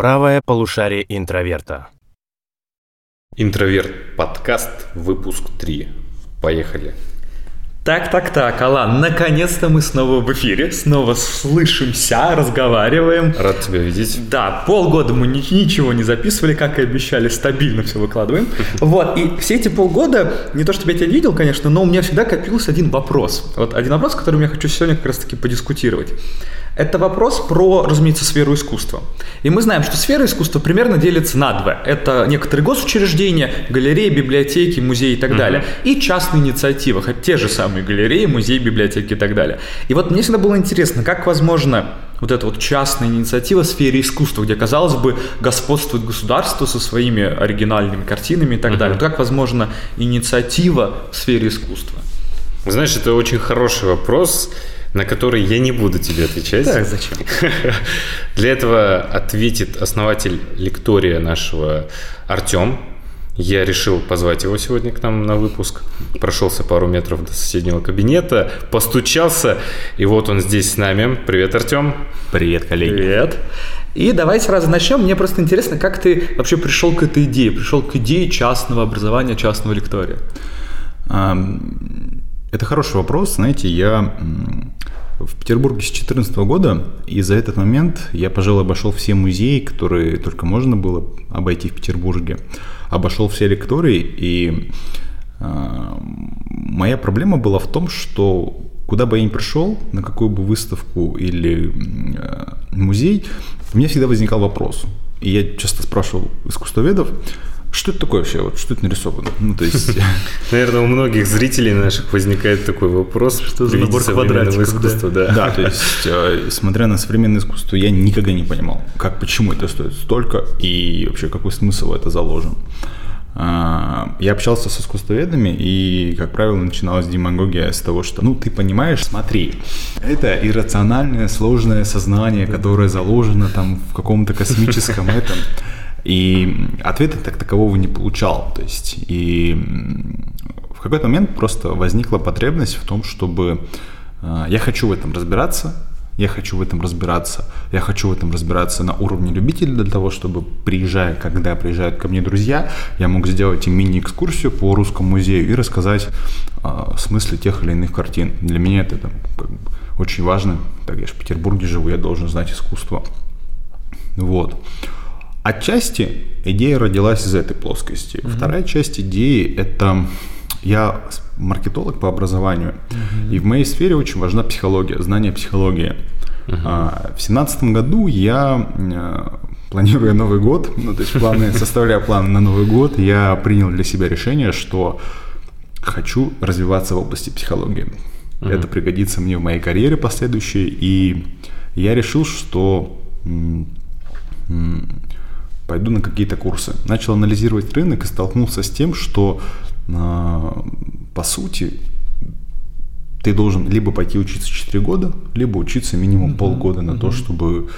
Правое полушарие интроверта. Интроверт подкаст, выпуск 3. Поехали. Так, так, так, Алан, наконец-то мы снова в эфире, снова слышимся, разговариваем. Рад тебя видеть. Да, полгода мы ни- ничего не записывали, как и обещали, стабильно все выкладываем. Вот, и все эти полгода, не то чтобы я тебя видел, конечно, но у меня всегда копился один вопрос. Вот один вопрос, которым я хочу сегодня как раз-таки подискутировать. Это вопрос про, разумеется, сферу искусства. И мы знаем, что сфера искусства примерно делится на два. Это некоторые госучреждения, галереи, библиотеки, музеи и так далее. И частные инициативы, хоть те же самые галереи, музеи, библиотеки и так далее. И вот мне всегда было интересно, как возможно вот эта вот частная инициатива в сфере искусства, где, казалось бы, господствует государство со своими оригинальными картинами и так далее. Вот как возможно инициатива в сфере искусства? Знаешь, это очень хороший вопрос, на который я не буду тебе отвечать. Так, зачем? Для этого ответит основатель лектория нашего Артем. Я решил позвать его сегодня к нам на выпуск. Прошелся пару метров до соседнего кабинета, постучался, и вот он здесь с нами. Привет, Артем. Привет, коллеги. Привет. И давай сразу начнем. Мне просто интересно, как ты вообще пришел к этой идее, пришел к идее частного образования, частного лектория. Ам, Это хороший вопрос. Знаете, я в Петербурге с 2014 года, и за этот момент я, пожалуй, обошел все музеи, которые только можно было обойти в Петербурге. Обошел все лектории, и а, моя проблема была в том, что куда бы я ни пришел, на какую бы выставку или э, музей, у меня всегда возникал вопрос. И я часто спрашивал искусствоведов, что это такое вообще, вот, что это нарисовано? Ну, то есть, Наверное, у многих зрителей наших возникает такой вопрос. Что за набор квадратиков, искусства, да. да, то есть, э, смотря на современное искусство, я никогда не понимал, как, почему это стоит столько и вообще какой смысл в это заложен. А, Я общался с искусствоведами, и, как правило, начиналась демагогия с того, что, ну, ты понимаешь, смотри, это иррациональное, сложное сознание, которое заложено там в каком-то космическом этом. И ответа так такового не получал. То есть, и в какой-то момент просто возникла потребность в том, чтобы э, я хочу в этом разбираться, я хочу в этом разбираться, я хочу в этом разбираться на уровне любителя для того, чтобы приезжая, когда приезжают ко мне друзья, я мог сделать им мини-экскурсию по русскому музею и рассказать э, о смысле тех или иных картин. Для меня это там, очень важно, так я же в Петербурге живу, я должен знать искусство. Вот. Отчасти идея родилась из этой плоскости. Вторая часть идеи это я маркетолог по образованию, и в моей сфере очень важна психология, знание психологии. А, в семнадцатом году я, э, планируя Новый год, ну, то есть планы, составляя планы на Новый год, я принял для себя решение, что хочу развиваться в области психологии. Это пригодится мне в моей карьере последующей, и я решил, что пойду на какие-то курсы. Начал анализировать рынок и столкнулся с тем, что а, по сути ты должен либо пойти учиться 4 года, либо учиться минимум полгода на то, чтобы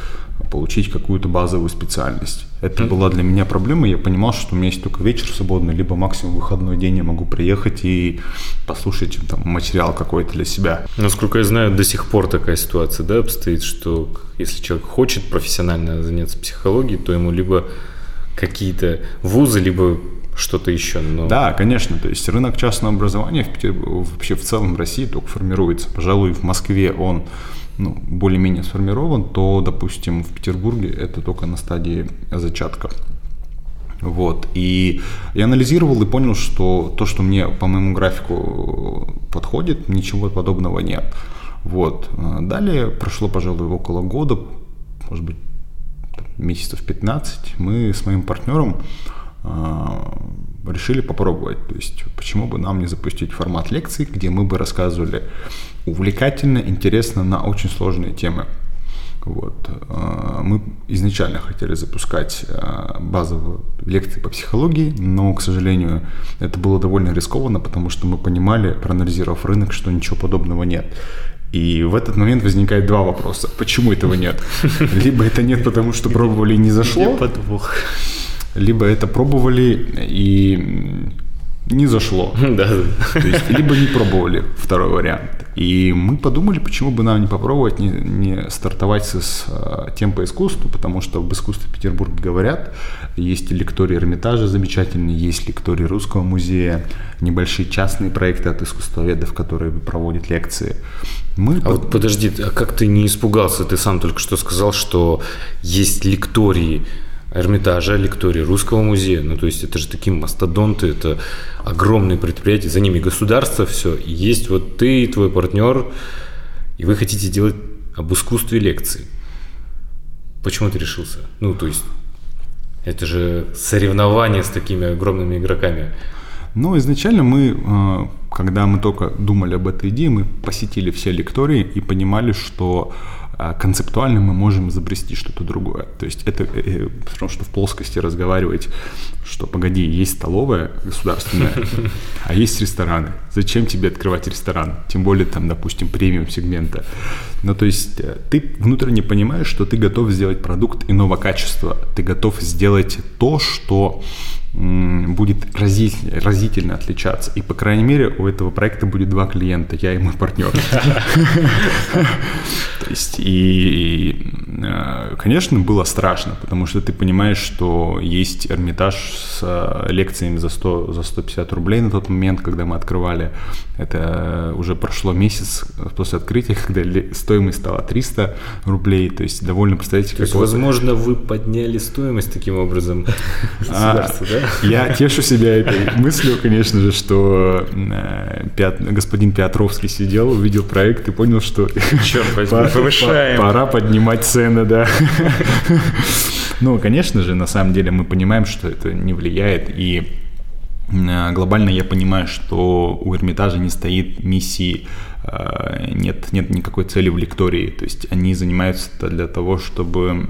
получить какую-то базовую специальность. Это была для меня проблема. Я понимал, что у меня есть только вечер свободный, либо максимум выходной день я могу приехать и послушать там, материал какой-то для себя. Насколько я знаю, до сих пор такая ситуация, да, обстоит, что если человек хочет профессионально заняться психологией, то ему либо какие-то вузы, либо что-то еще. Но... Да, конечно. То есть рынок частного образования в Петер- вообще в целом в России только формируется. Пожалуй, в Москве он ну, более-менее сформирован, то, допустим, в Петербурге это только на стадии зачатка. Вот. И я анализировал и понял, что то, что мне по моему графику подходит, ничего подобного нет. Вот. Далее прошло, пожалуй, около года, может быть, месяцев 15, мы с моим партнером а, решили попробовать. То есть, почему бы нам не запустить формат лекций, где мы бы рассказывали увлекательно, интересно на очень сложные темы. Вот. А, Мы изначально хотели запускать а, базовые лекции по психологии, но, к сожалению, это было довольно рискованно, потому что мы понимали, проанализировав рынок, что ничего подобного нет. И в этот момент возникает два вопроса. Почему этого нет? Либо это нет, потому что пробовали и не зашло, либо это пробовали и не зашло. Да. То есть, либо не пробовали второй вариант. И мы подумали, почему бы нам не попробовать не, не стартовать с э, тем по искусству, потому что в искусстве в Петербурге говорят, есть лектории Эрмитажа замечательные, есть лектории Русского музея, небольшие частные проекты от искусствоведов, которые проводят лекции. Мы А под- вот подожди, а как ты не испугался? Ты сам только что сказал, что есть лектории Эрмитажа, лектории Русского музея. Ну, то есть это же такие мастодонты, это огромные предприятия, за ними государство, все. И есть вот ты и твой партнер, и вы хотите делать об искусстве лекции. Почему ты решился? Ну, то есть это же соревнование с такими огромными игроками. Ну, изначально мы, э, когда мы только думали об этой идее, мы посетили все лектории и понимали, что э, концептуально мы можем изобрести что-то другое. То есть это э, потому что в плоскости разговаривать, что погоди, есть столовая государственная, а есть рестораны. Зачем тебе открывать ресторан? Тем более там, допустим, премиум сегмента. Ну, то есть э, ты внутренне понимаешь, что ты готов сделать продукт иного качества. Ты готов сделать то, что будет разительно, разительно отличаться. И, по крайней мере, у этого проекта будет два клиента, я и мой партнер. То есть, и, э, конечно, было страшно, потому что ты понимаешь, что есть Эрмитаж с э, лекциями за, 100, за 150 рублей на тот момент, когда мы открывали. Это уже прошло месяц после открытия, когда стоимость стала 300 рублей. То есть, довольно, представляете, как возможно, вы подняли стоимость таким образом А, государства, да? Я тешу себя этой мыслью, конечно же, что э, господин Петровский сидел, увидел проект и понял, что Черт возьми, пора- повышаем. пора поднимать цены, да. Ну, конечно же, на самом деле мы понимаем, что это не влияет, и глобально я понимаю, что у Эрмитажа не стоит миссии, э, нет, нет никакой цели в лектории, то есть они занимаются это для того, чтобы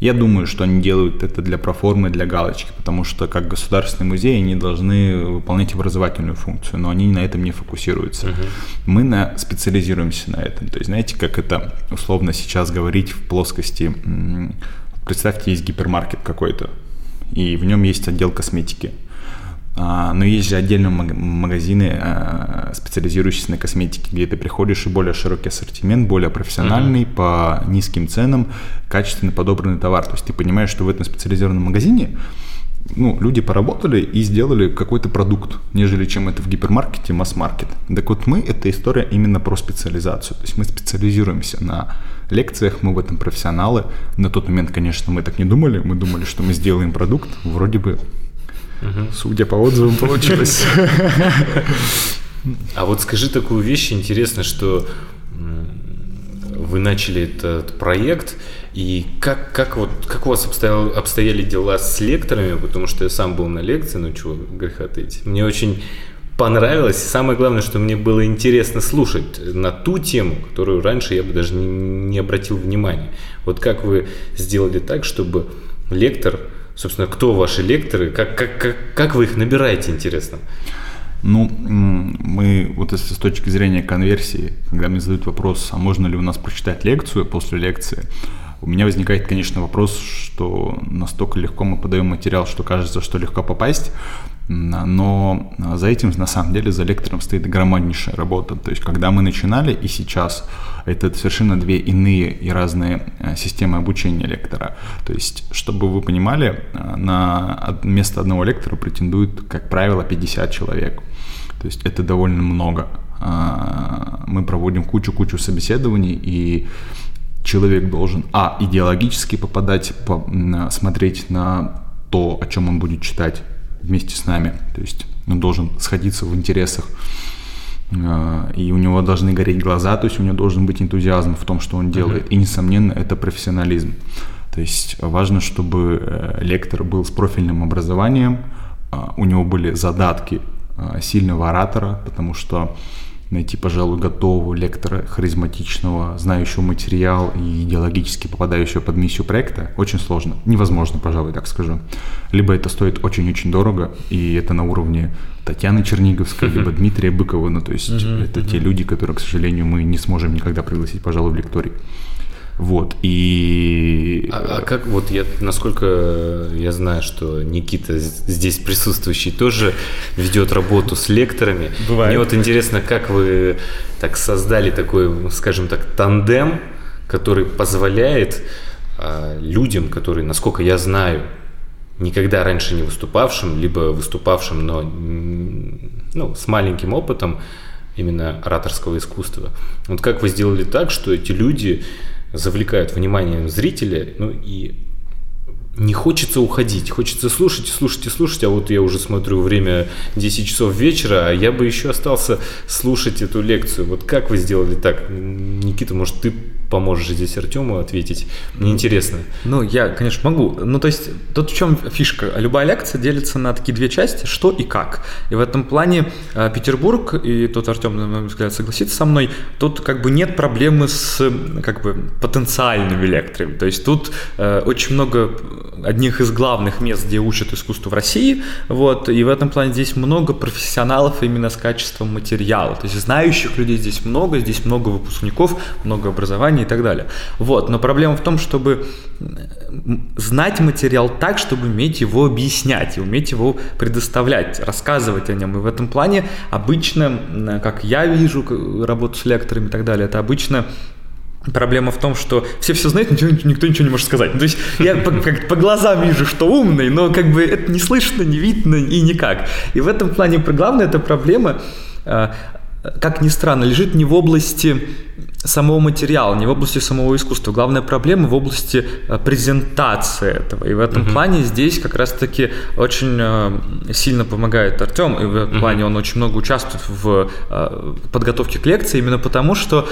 я думаю, что они делают это для проформы, для галочки, потому что как государственный музей они должны выполнять образовательную функцию, но они на этом не фокусируются. Мы на, специализируемся на этом. То есть, знаете, как это условно сейчас говорить в плоскости, представьте, есть гипермаркет какой-то, и в нем есть отдел косметики. А, Но есть же отдельные маг- магазины, а, специализирующиеся на косметике, где ты приходишь и более широкий ассортимент, более профессиональный, по низким ценам, качественно подобранный товар. То есть ты понимаешь, что в этом специализированном магазине ну, люди поработали и сделали какой-то продукт, нежели чем это в гипермаркете, масс-маркет. Так вот мы, эта история именно про специализацию. То есть мы специализируемся на лекциях, мы в этом профессионалы. На тот момент, конечно, мы так не думали. Мы думали, что мы сделаем продукт. Вроде бы, судя по отзывам, получилось. А вот скажи такую вещь, интересно, что вы начали этот проект, и как, как, вот, как у вас обстоял, обстояли дела с лекторами, потому что я сам был на лекции, ну чего греха таить. Мне очень понравилось, и самое главное, что мне было интересно слушать на ту тему, которую раньше я бы даже не, не обратил внимания. Вот как вы сделали так, чтобы лектор, собственно, кто ваши лекторы, как, как, как, как вы их набираете, интересно? Ну, мы вот если с точки зрения конверсии, когда мне задают вопрос, а можно ли у нас прочитать лекцию после лекции, у меня возникает, конечно, вопрос, что настолько легко мы подаем материал, что кажется, что легко попасть, но за этим, на самом деле, за лектором стоит громаднейшая работа. То есть, когда мы начинали и сейчас, это совершенно две иные и разные э, системы обучения лектора. То есть, чтобы вы понимали, э, на место одного лектора претендует, как правило, 50 человек. То есть это довольно много. А, Мы проводим кучу-кучу собеседований, и человек должен, а, идеологически попадать, смотреть на то, о чем он будет читать вместе с нами. То есть он должен сходиться в интересах, а, и у него должны гореть глаза, то есть у него должен быть энтузиазм в том, что он делает. И, несомненно, это профессионализм. То есть важно, чтобы э, лектор был с профильным образованием, а, у него были задатки а, сильного оратора, потому что найти, пожалуй, готового лектора, харизматичного, знающего материал и идеологически попадающего под миссию проекта очень сложно. Невозможно, пожалуй, так скажу. Либо это стоит очень-очень дорого, и это на уровне Татьяны Черниговской, либо Дмитрия Быкова. Ну, то есть это те люди, которые, к сожалению, мы не сможем никогда пригласить, пожалуй, в лекторий. Вот, и... А, а как вот я, насколько я знаю, что Никита здесь присутствующий тоже ведет работу с лекторами. Бывает. Мне вот интересно, как вы так создали такой, скажем так, тандем, который позволяет а, людям, которые, насколько я знаю, никогда раньше не выступавшим, либо выступавшим, но ну, с маленьким опытом именно ораторского искусства. Вот как вы сделали так, что эти люди завлекают вниманием зрителя, ну и не хочется уходить, хочется слушать, слушать и слушать, а вот я уже смотрю время 10 часов вечера, а я бы еще остался слушать эту лекцию. Вот как вы сделали так? Никита, может, ты поможешь здесь Артему ответить. Мне интересно. Ну, я, конечно, могу. Ну, то есть, тут в чем фишка? Любая лекция делится на такие две части, что и как. И в этом плане э, Петербург, и тут Артем, на мой взгляд, согласится со мной, тут как бы нет проблемы с как бы потенциальными лекторами. То есть, тут э, очень много одних из главных мест, где учат искусству в России, вот, и в этом плане здесь много профессионалов именно с качеством материала. То есть, знающих людей здесь много, здесь много выпускников, много образования, образования и так далее. Вот. Но проблема в том, чтобы знать материал так, чтобы уметь его объяснять и уметь его предоставлять, рассказывать о нем. И в этом плане обычно, как я вижу работу с лекторами и так далее, это обычно Проблема в том, что все все знают, ничего, никто ничего не может сказать. Ну, то есть я по, как, по глазам вижу, что умный, но как бы это не слышно, не видно и никак. И в этом плане главная эта проблема, а, как ни странно, лежит не в области самого материала, не в области самого искусства. Главная проблема в области э, презентации этого. И в этом uh-huh. плане здесь как раз-таки очень э, сильно помогает Артем. И в этом uh-huh. плане он очень много участвует в э, подготовке к лекции, именно потому что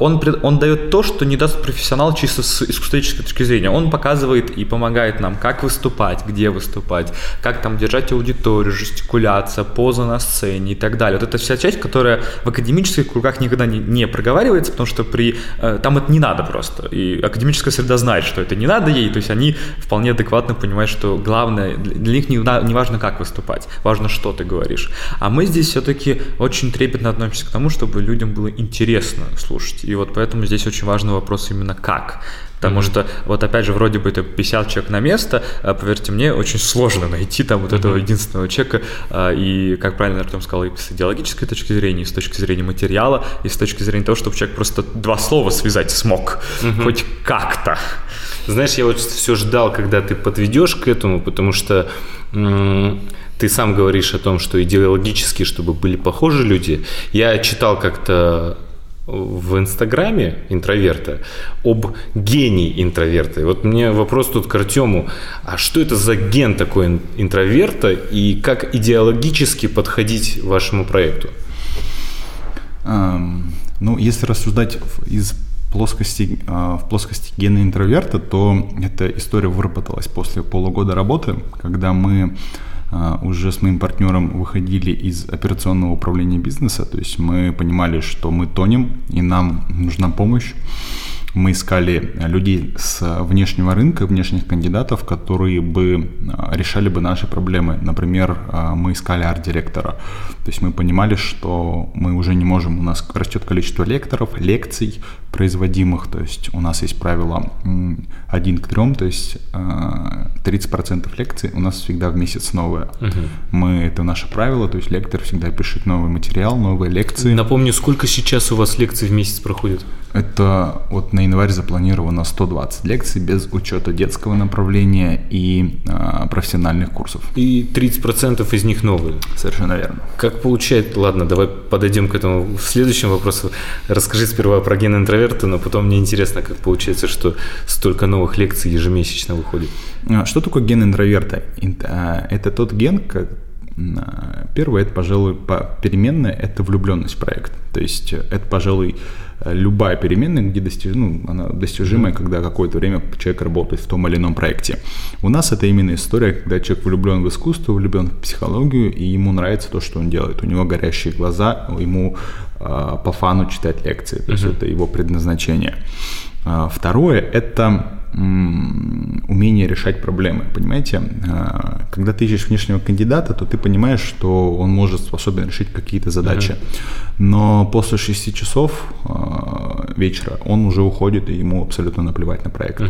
он, он дает то, что не даст профессионал чисто с искусствоведческой точки зрения. Он показывает и помогает нам, как выступать, где выступать, как там держать аудиторию, жестикуляция, поза на сцене и так далее. Вот это вся часть, которая в академических кругах никогда не, не проговаривается, потому что при... Э, там это не надо просто. И академическая среда знает, что это не надо ей, то есть они вполне адекватно понимают, что главное, для них не, не важно, как выступать, важно, что ты говоришь. А мы здесь все-таки очень трепетно относимся к тому, чтобы людям было интересно слушать. И вот поэтому здесь очень важный вопрос именно как. Потому mm-hmm. что, вот опять же, вроде бы это 50 человек на место, а, поверьте мне, очень сложно найти там вот mm-hmm. этого единственного человека. А, и, как правильно Артем сказал, и с идеологической точки зрения, и с точки зрения материала, и с точки зрения того, чтобы человек просто два слова связать смог, mm-hmm. хоть как-то. Знаешь, я вот все ждал, когда ты подведешь к этому, потому что м- ты сам говоришь о том, что идеологически, чтобы были похожи люди. Я читал как-то в Инстаграме интроверта об гении интроверта. И вот мне вопрос тут к Артему, а что это за ген такой интроверта и как идеологически подходить вашему проекту? Um, ну, если рассуждать из плоскости, а, в плоскости гена интроверта, то эта история выработалась после полугода работы, когда мы уже с моим партнером выходили из операционного управления бизнеса, то есть мы понимали, что мы тонем и нам нужна помощь мы искали людей с внешнего рынка, внешних кандидатов, которые бы а, решали бы наши проблемы. Например, а, мы искали арт-директора. То есть мы понимали, что мы уже не можем, у нас растет количество лекторов, лекций производимых, то есть у нас есть правило один к трем, то есть 30% а, лекций у нас всегда в месяц новые. Угу. Мы, это наше правило, то есть лектор всегда пишет новый материал, новые лекции. Напомню, сколько сейчас у вас лекций в месяц проходит? Это вот на январь запланировано 120 лекций без учета детского направления и э, профессиональных курсов. И 30% из них новые. Совершенно верно. Как получается, ладно, давай подойдем к этому в следующем вопросу. Расскажи сперва про ген интроверта, но потом мне интересно, как получается, что столько новых лекций ежемесячно выходит. А, что такое ген интроверта? А, это тот ген, как Первое, это, пожалуй, переменная, это влюбленность в проект. То есть это, пожалуй, любая переменная, где достиж... ну, она достижимая, когда какое-то время человек работает в том или ином проекте. У нас это именно история, когда человек влюблен в искусство, влюблен в психологию, и ему нравится то, что он делает. У него горящие глаза, ему э, по фану читать лекции, то mm-hmm. есть это его предназначение. А, второе – это умение решать проблемы, понимаете? А, Когда ты ищешь внешнего кандидата, то ты понимаешь, что он может способен решить какие-то задачи. Но после 6 часов а, вечера он уже уходит, и ему абсолютно наплевать на проект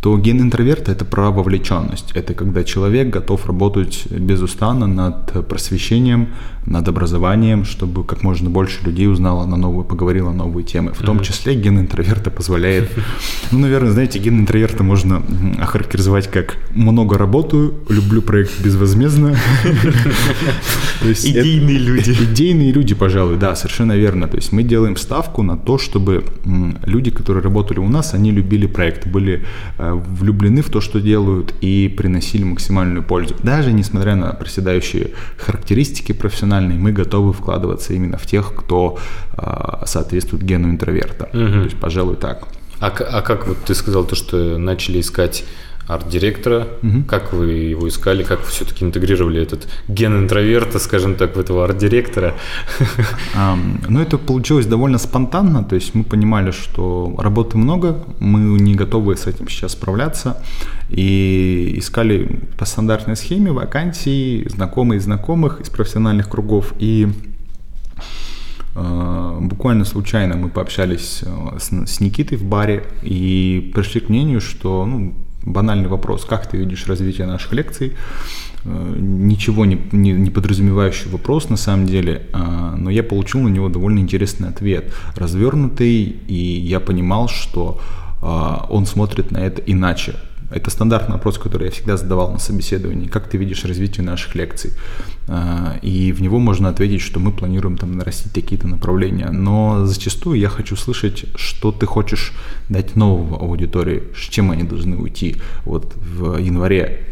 то ген интроверта – это про вовлеченность. Это когда человек готов работать безустанно над просвещением, над образованием, чтобы как можно больше людей узнало на новые, поговорило на новые темы. В том числе ген интроверта позволяет, ну, наверное, знаете, ген интроверта можно охарактеризовать как много работаю, люблю проект безвозмездно. Идейные люди. Идейные люди, пожалуй, да, совершенно верно. То есть мы делаем ставку на то, чтобы люди, которые работали у нас, они любили проект, были э, влюблены в то, что делают и приносили максимальную пользу. Даже несмотря на проседающие характеристики профессиональные, мы готовы вкладываться именно в тех, кто э, соответствует гену интроверта. То есть, пожалуй, так. А, а как вот ты сказал то, что начали искать арт-директора, как вы его искали, как вы все-таки интегрировали этот ген интроверта, скажем так, в этого арт-директора? Ам, Но это получилось довольно спонтанно, то есть мы понимали, что работы много, мы не готовы с этим сейчас справляться, и искали по стандартной схеме вакансии, знакомые знакомых из профессиональных кругов, и э, буквально случайно мы пообщались э, с, с Никитой в баре и пришли к мнению, что ну, банальный вопрос, как ты видишь развитие наших лекций, Э, ничего не, не, не подразумевающий вопрос на самом деле, а, но я получил на него довольно интересный ответ, развернутый, и я понимал, что а, он смотрит на это иначе. Это стандартный вопрос, который я всегда задавал на собеседовании. Как ты видишь развитие наших лекций? А, И в него можно ответить, что мы планируем там нарастить какие-то направления. Но зачастую я хочу слышать, что ты хочешь дать нового аудитории, с чем они должны уйти. Вот в январе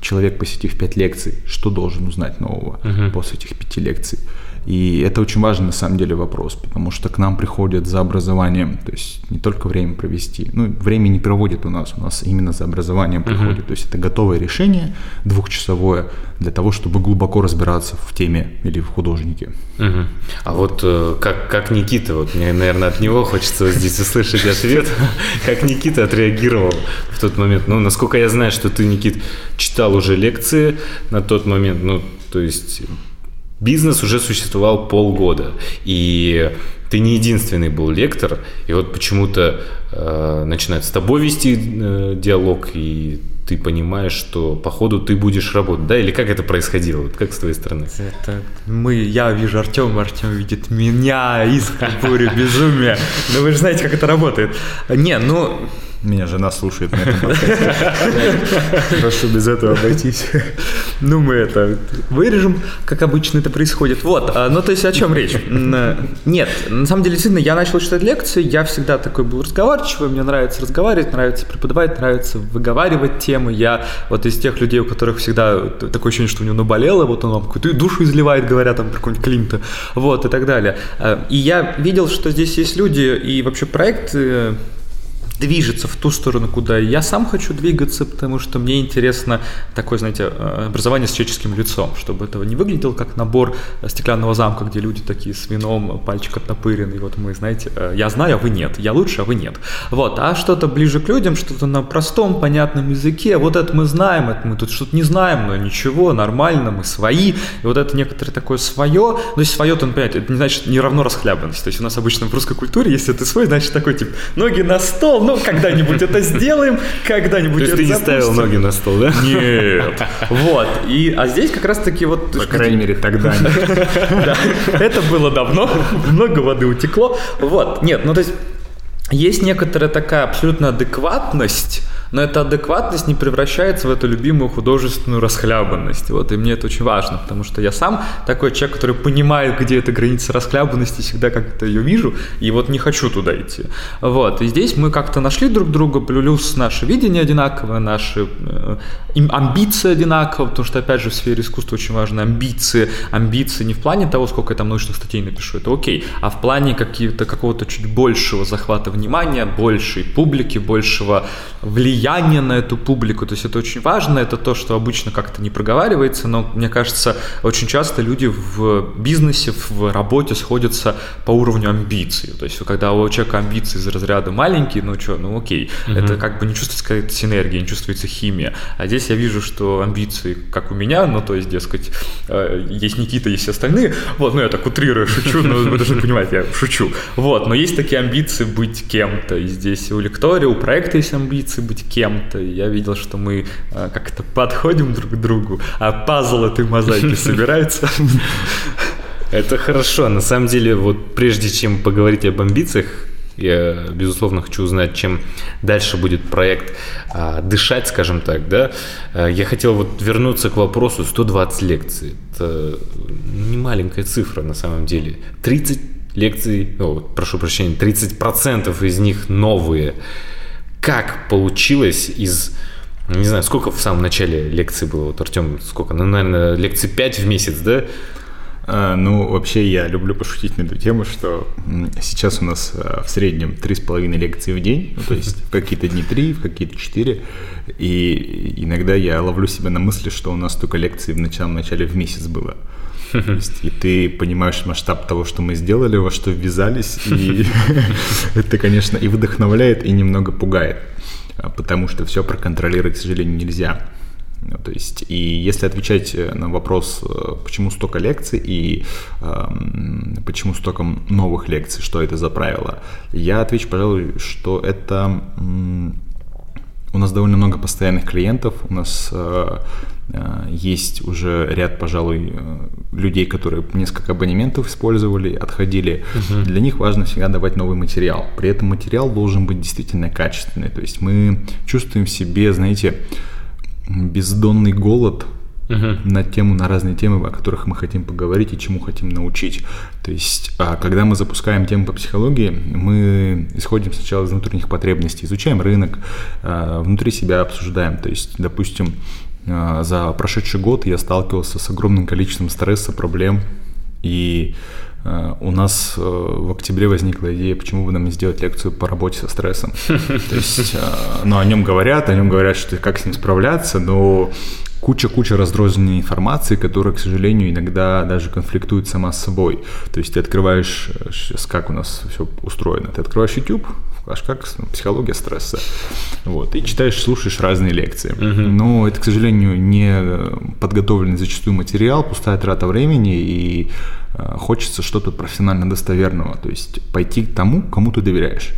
человек, посетив пять лекций, что должен узнать нового после этих пяти лекций. И это очень важный на самом деле вопрос, потому что к нам приходят за образованием, то есть не только время провести, ну, время не проводят у нас, у нас именно за образованием приходят, то есть это готовое решение двухчасовое для того, чтобы глубоко разбираться в теме или в художнике. Мгм. А вот э, как, как Никита, вот мне, наверное, от него хочется здесь услышать ответ, как Никита отреагировал в тот момент. Ну, насколько я знаю, что ты, Никит, читал уже лекции на тот момент, ну, то есть бизнес уже существовал полгода, и ты не единственный был лектор, и вот почему-то э, начинает с тобой вести э, диалог, и ты понимаешь, что по ходу ты будешь работать, да? Или как это происходило? Вот как с твоей стороны? Это мы, я вижу Артема, Артем видит меня, искру, бурю, безумие. Ну вы же знаете, как это работает. Не, ну, Меня жена слушает на этом подкасте. Прошу без этого обойтись. ну мы это вырежем, как обычно это происходит. Вот, а, ну то есть о чем речь? Э, Нет, на самом деле, действительно, я начал читать лекции, я всегда такой был разговорчивый, мне нравится разговаривать, нравится преподавать, нравится выговаривать темы. Я вот из тех людей, у которых всегда такое ощущение, что у него наболело, вот он вам какую-то душу изливает, говоря там про какого-нибудь Клинта, вот и так далее. Э, И я видел, что здесь есть люди и вообще проект движется в ту сторону, куда я сам хочу двигаться, потому что мне интересно такое, знаете, э, образование с человеческим лицом, чтобы этого не выглядело как набор э, стеклянного замка, где люди такие с вином, пальчик оттопыренный, вот мы, знаете, э, я знаю, а вы нет, я лучше, а вы нет. Вот, а что-то ближе к людям, что-то на простом, понятном языке, вот это мы знаем, это мы тут что-то не знаем, но ничего, нормально, мы свои, и вот это некоторое такое свое, то есть свое, то, понимаете, это не значит не равно расхлябанность, то есть у нас обычно в русской культуре, если ты свой, значит такой, типа, ноги на стол, ну, когда-нибудь это сделаем, когда-нибудь То есть это ты не ставил ноги на стол, да? Нет. Вот. И, а здесь как раз-таки вот... По крайней мере, тогда нет. Да, это было давно, много воды утекло. Вот, нет, ну то есть есть некоторая такая абсолютно адекватность, но эта адекватность не превращается в эту любимую художественную расхлябанность. Вот, и мне это очень важно, потому что я сам такой человек, который понимает, где эта граница расхлябанности, всегда как-то ее вижу, и вот не хочу туда идти. Вот, и здесь мы как-то нашли друг друга, плюс наше видение одинаковое, наши э, амбиции одинаковые, потому что, опять же, в сфере искусства очень важны амбиции. Амбиции не в плане того, сколько я там научных статей напишу, это окей, а в плане каких-то, какого-то чуть большего захвата внимания, большей публики, большего влияния на эту публику. То есть это очень важно, это то, что обычно как-то не проговаривается, но мне кажется, очень часто люди в бизнесе, в работе сходятся по уровню амбиций. То есть когда у человека амбиции из разряда маленькие, ну что, ну окей, угу. это как бы не чувствуется какая-то синергия, не чувствуется химия. А здесь я вижу, что амбиции, как у меня, ну то есть, дескать, э, есть Никита, есть остальные, вот, ну я так утрирую, шучу, но вы должны понимать, я шучу. Вот, но есть такие амбиции быть кем-то, и здесь у лектория, у проекта есть амбиции быть кем-то, я видел, что мы э, как-то подходим друг к другу, а пазл этой мозаики собирается. Это хорошо. На самом деле, вот прежде чем поговорить об амбициях, я, безусловно, хочу узнать, чем дальше будет проект а, дышать, скажем так, да. А, я хотел вот вернуться к вопросу 120 лекций. Это не маленькая цифра на самом деле. 30 лекций, о, прошу прощения, 30% из них новые. Как получилось из не знаю, сколько в самом начале лекции было, вот, Артем, сколько? Ну, наверное, лекций 5 в месяц, да? А, ну, вообще, я люблю пошутить на эту тему, что сейчас у нас а, в среднем 3,5 лекции в день, ну, то есть в какие-то дни 3, в какие-то 4, и иногда я ловлю себя на мысли, что у нас только лекции в начале, начале в месяц было. И ты понимаешь масштаб того, что мы сделали, во что ввязались, и это, конечно, и вдохновляет, и немного пугает, а, потому что все проконтролировать, к сожалению, нельзя. Ну, то есть, и если отвечать э, на вопрос, э, почему столько лекций и э, почему столько новых лекций, что это за правило, я отвечу, пожалуй, что это э, у нас довольно много постоянных клиентов, у нас э, есть уже ряд, пожалуй, э, людей, которые несколько абонементов использовали, отходили. Угу. Для них важно всегда давать новый материал. При этом материал должен быть действительно качественный. То есть мы чувствуем в себе, знаете, бездонный голод uh на тему, на разные темы, о которых мы хотим поговорить и чему хотим научить. То есть, а, когда мы запускаем тему по психологии, мы исходим сначала из внутренних потребностей, изучаем рынок, а, внутри себя обсуждаем. То есть, допустим, за прошедший год я сталкивался с огромным количеством стресса, проблем, и у нас в октябре возникла идея, почему бы нам не сделать лекцию по работе со стрессом. То есть, ну, о нем говорят, о нем говорят, что как с ним справляться, но куча-куча раздрозненной информации, которая, к сожалению, иногда даже конфликтует сама с собой. То есть ты открываешь, сейчас как у нас все устроено, ты открываешь YouTube, аж как психология стресса, вот, и читаешь, слушаешь разные лекции. Uh-huh. Но это, к сожалению, не подготовленный зачастую материал, пустая трата времени, и э, хочется что-то профессионально достоверного, то есть пойти к тому, кому ты доверяешь.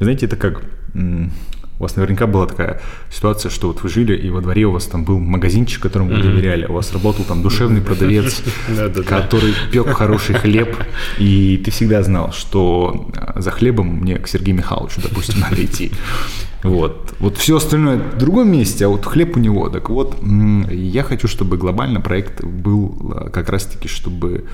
Знаете, это как у вас наверняка была такая ситуация, что вот вы жили, и во дворе у вас там был магазинчик, которому вы доверяли, у вас работал там душевный продавец, который пек хороший хлеб, и ты всегда знал, что а, за хлебом мне к Сергею Михайловичу, допустим, надо идти. Вот. Вот все остальное в другом месте, а вот хлеб у него. Так вот, я хочу, чтобы глобально проект был а, как раз-таки, чтобы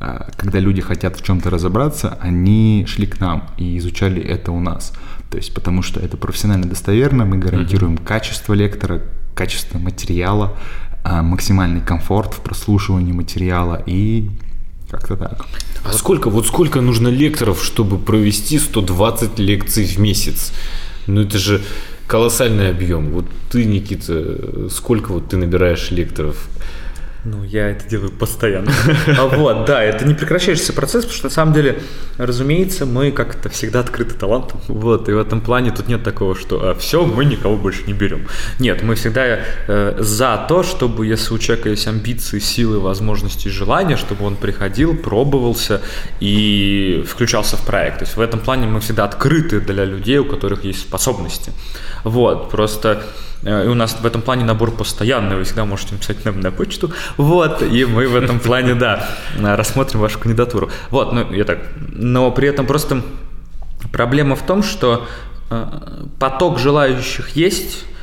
а, когда люди хотят в чем-то разобраться, они шли к нам и изучали это у нас. То есть потому что это профессионально достоверно, мы гарантируем mm-hmm. качество лектора, качество материала, а, максимальный комфорт в прослушивании материала и как-то так. А вот. сколько, вот сколько нужно лекторов, чтобы провести 120 лекций в месяц? Ну это же колоссальный объем. Вот ты, Никита, сколько вот ты набираешь лекторов? Ну, я это делаю постоянно. А вот, да, это не прекращающийся процесс, потому что на самом деле, разумеется, мы как-то всегда открыты талантом. Вот, и в этом плане тут нет такого, что а, все, мы никого больше не берем. Нет, мы всегда э, за то, чтобы, если у человека есть амбиции, силы, возможности, желания, чтобы он приходил, пробовался и включался в проект. То есть в этом плане мы всегда открыты для людей, у которых есть способности. Вот, просто и у нас в этом плане набор постоянный, вы всегда можете написать нам на почту. Вот, и мы в этом плане, да, рассмотрим вашу кандидатуру. Вот, ну, я так, но при этом просто проблема в том, что э, поток желающих есть, Э,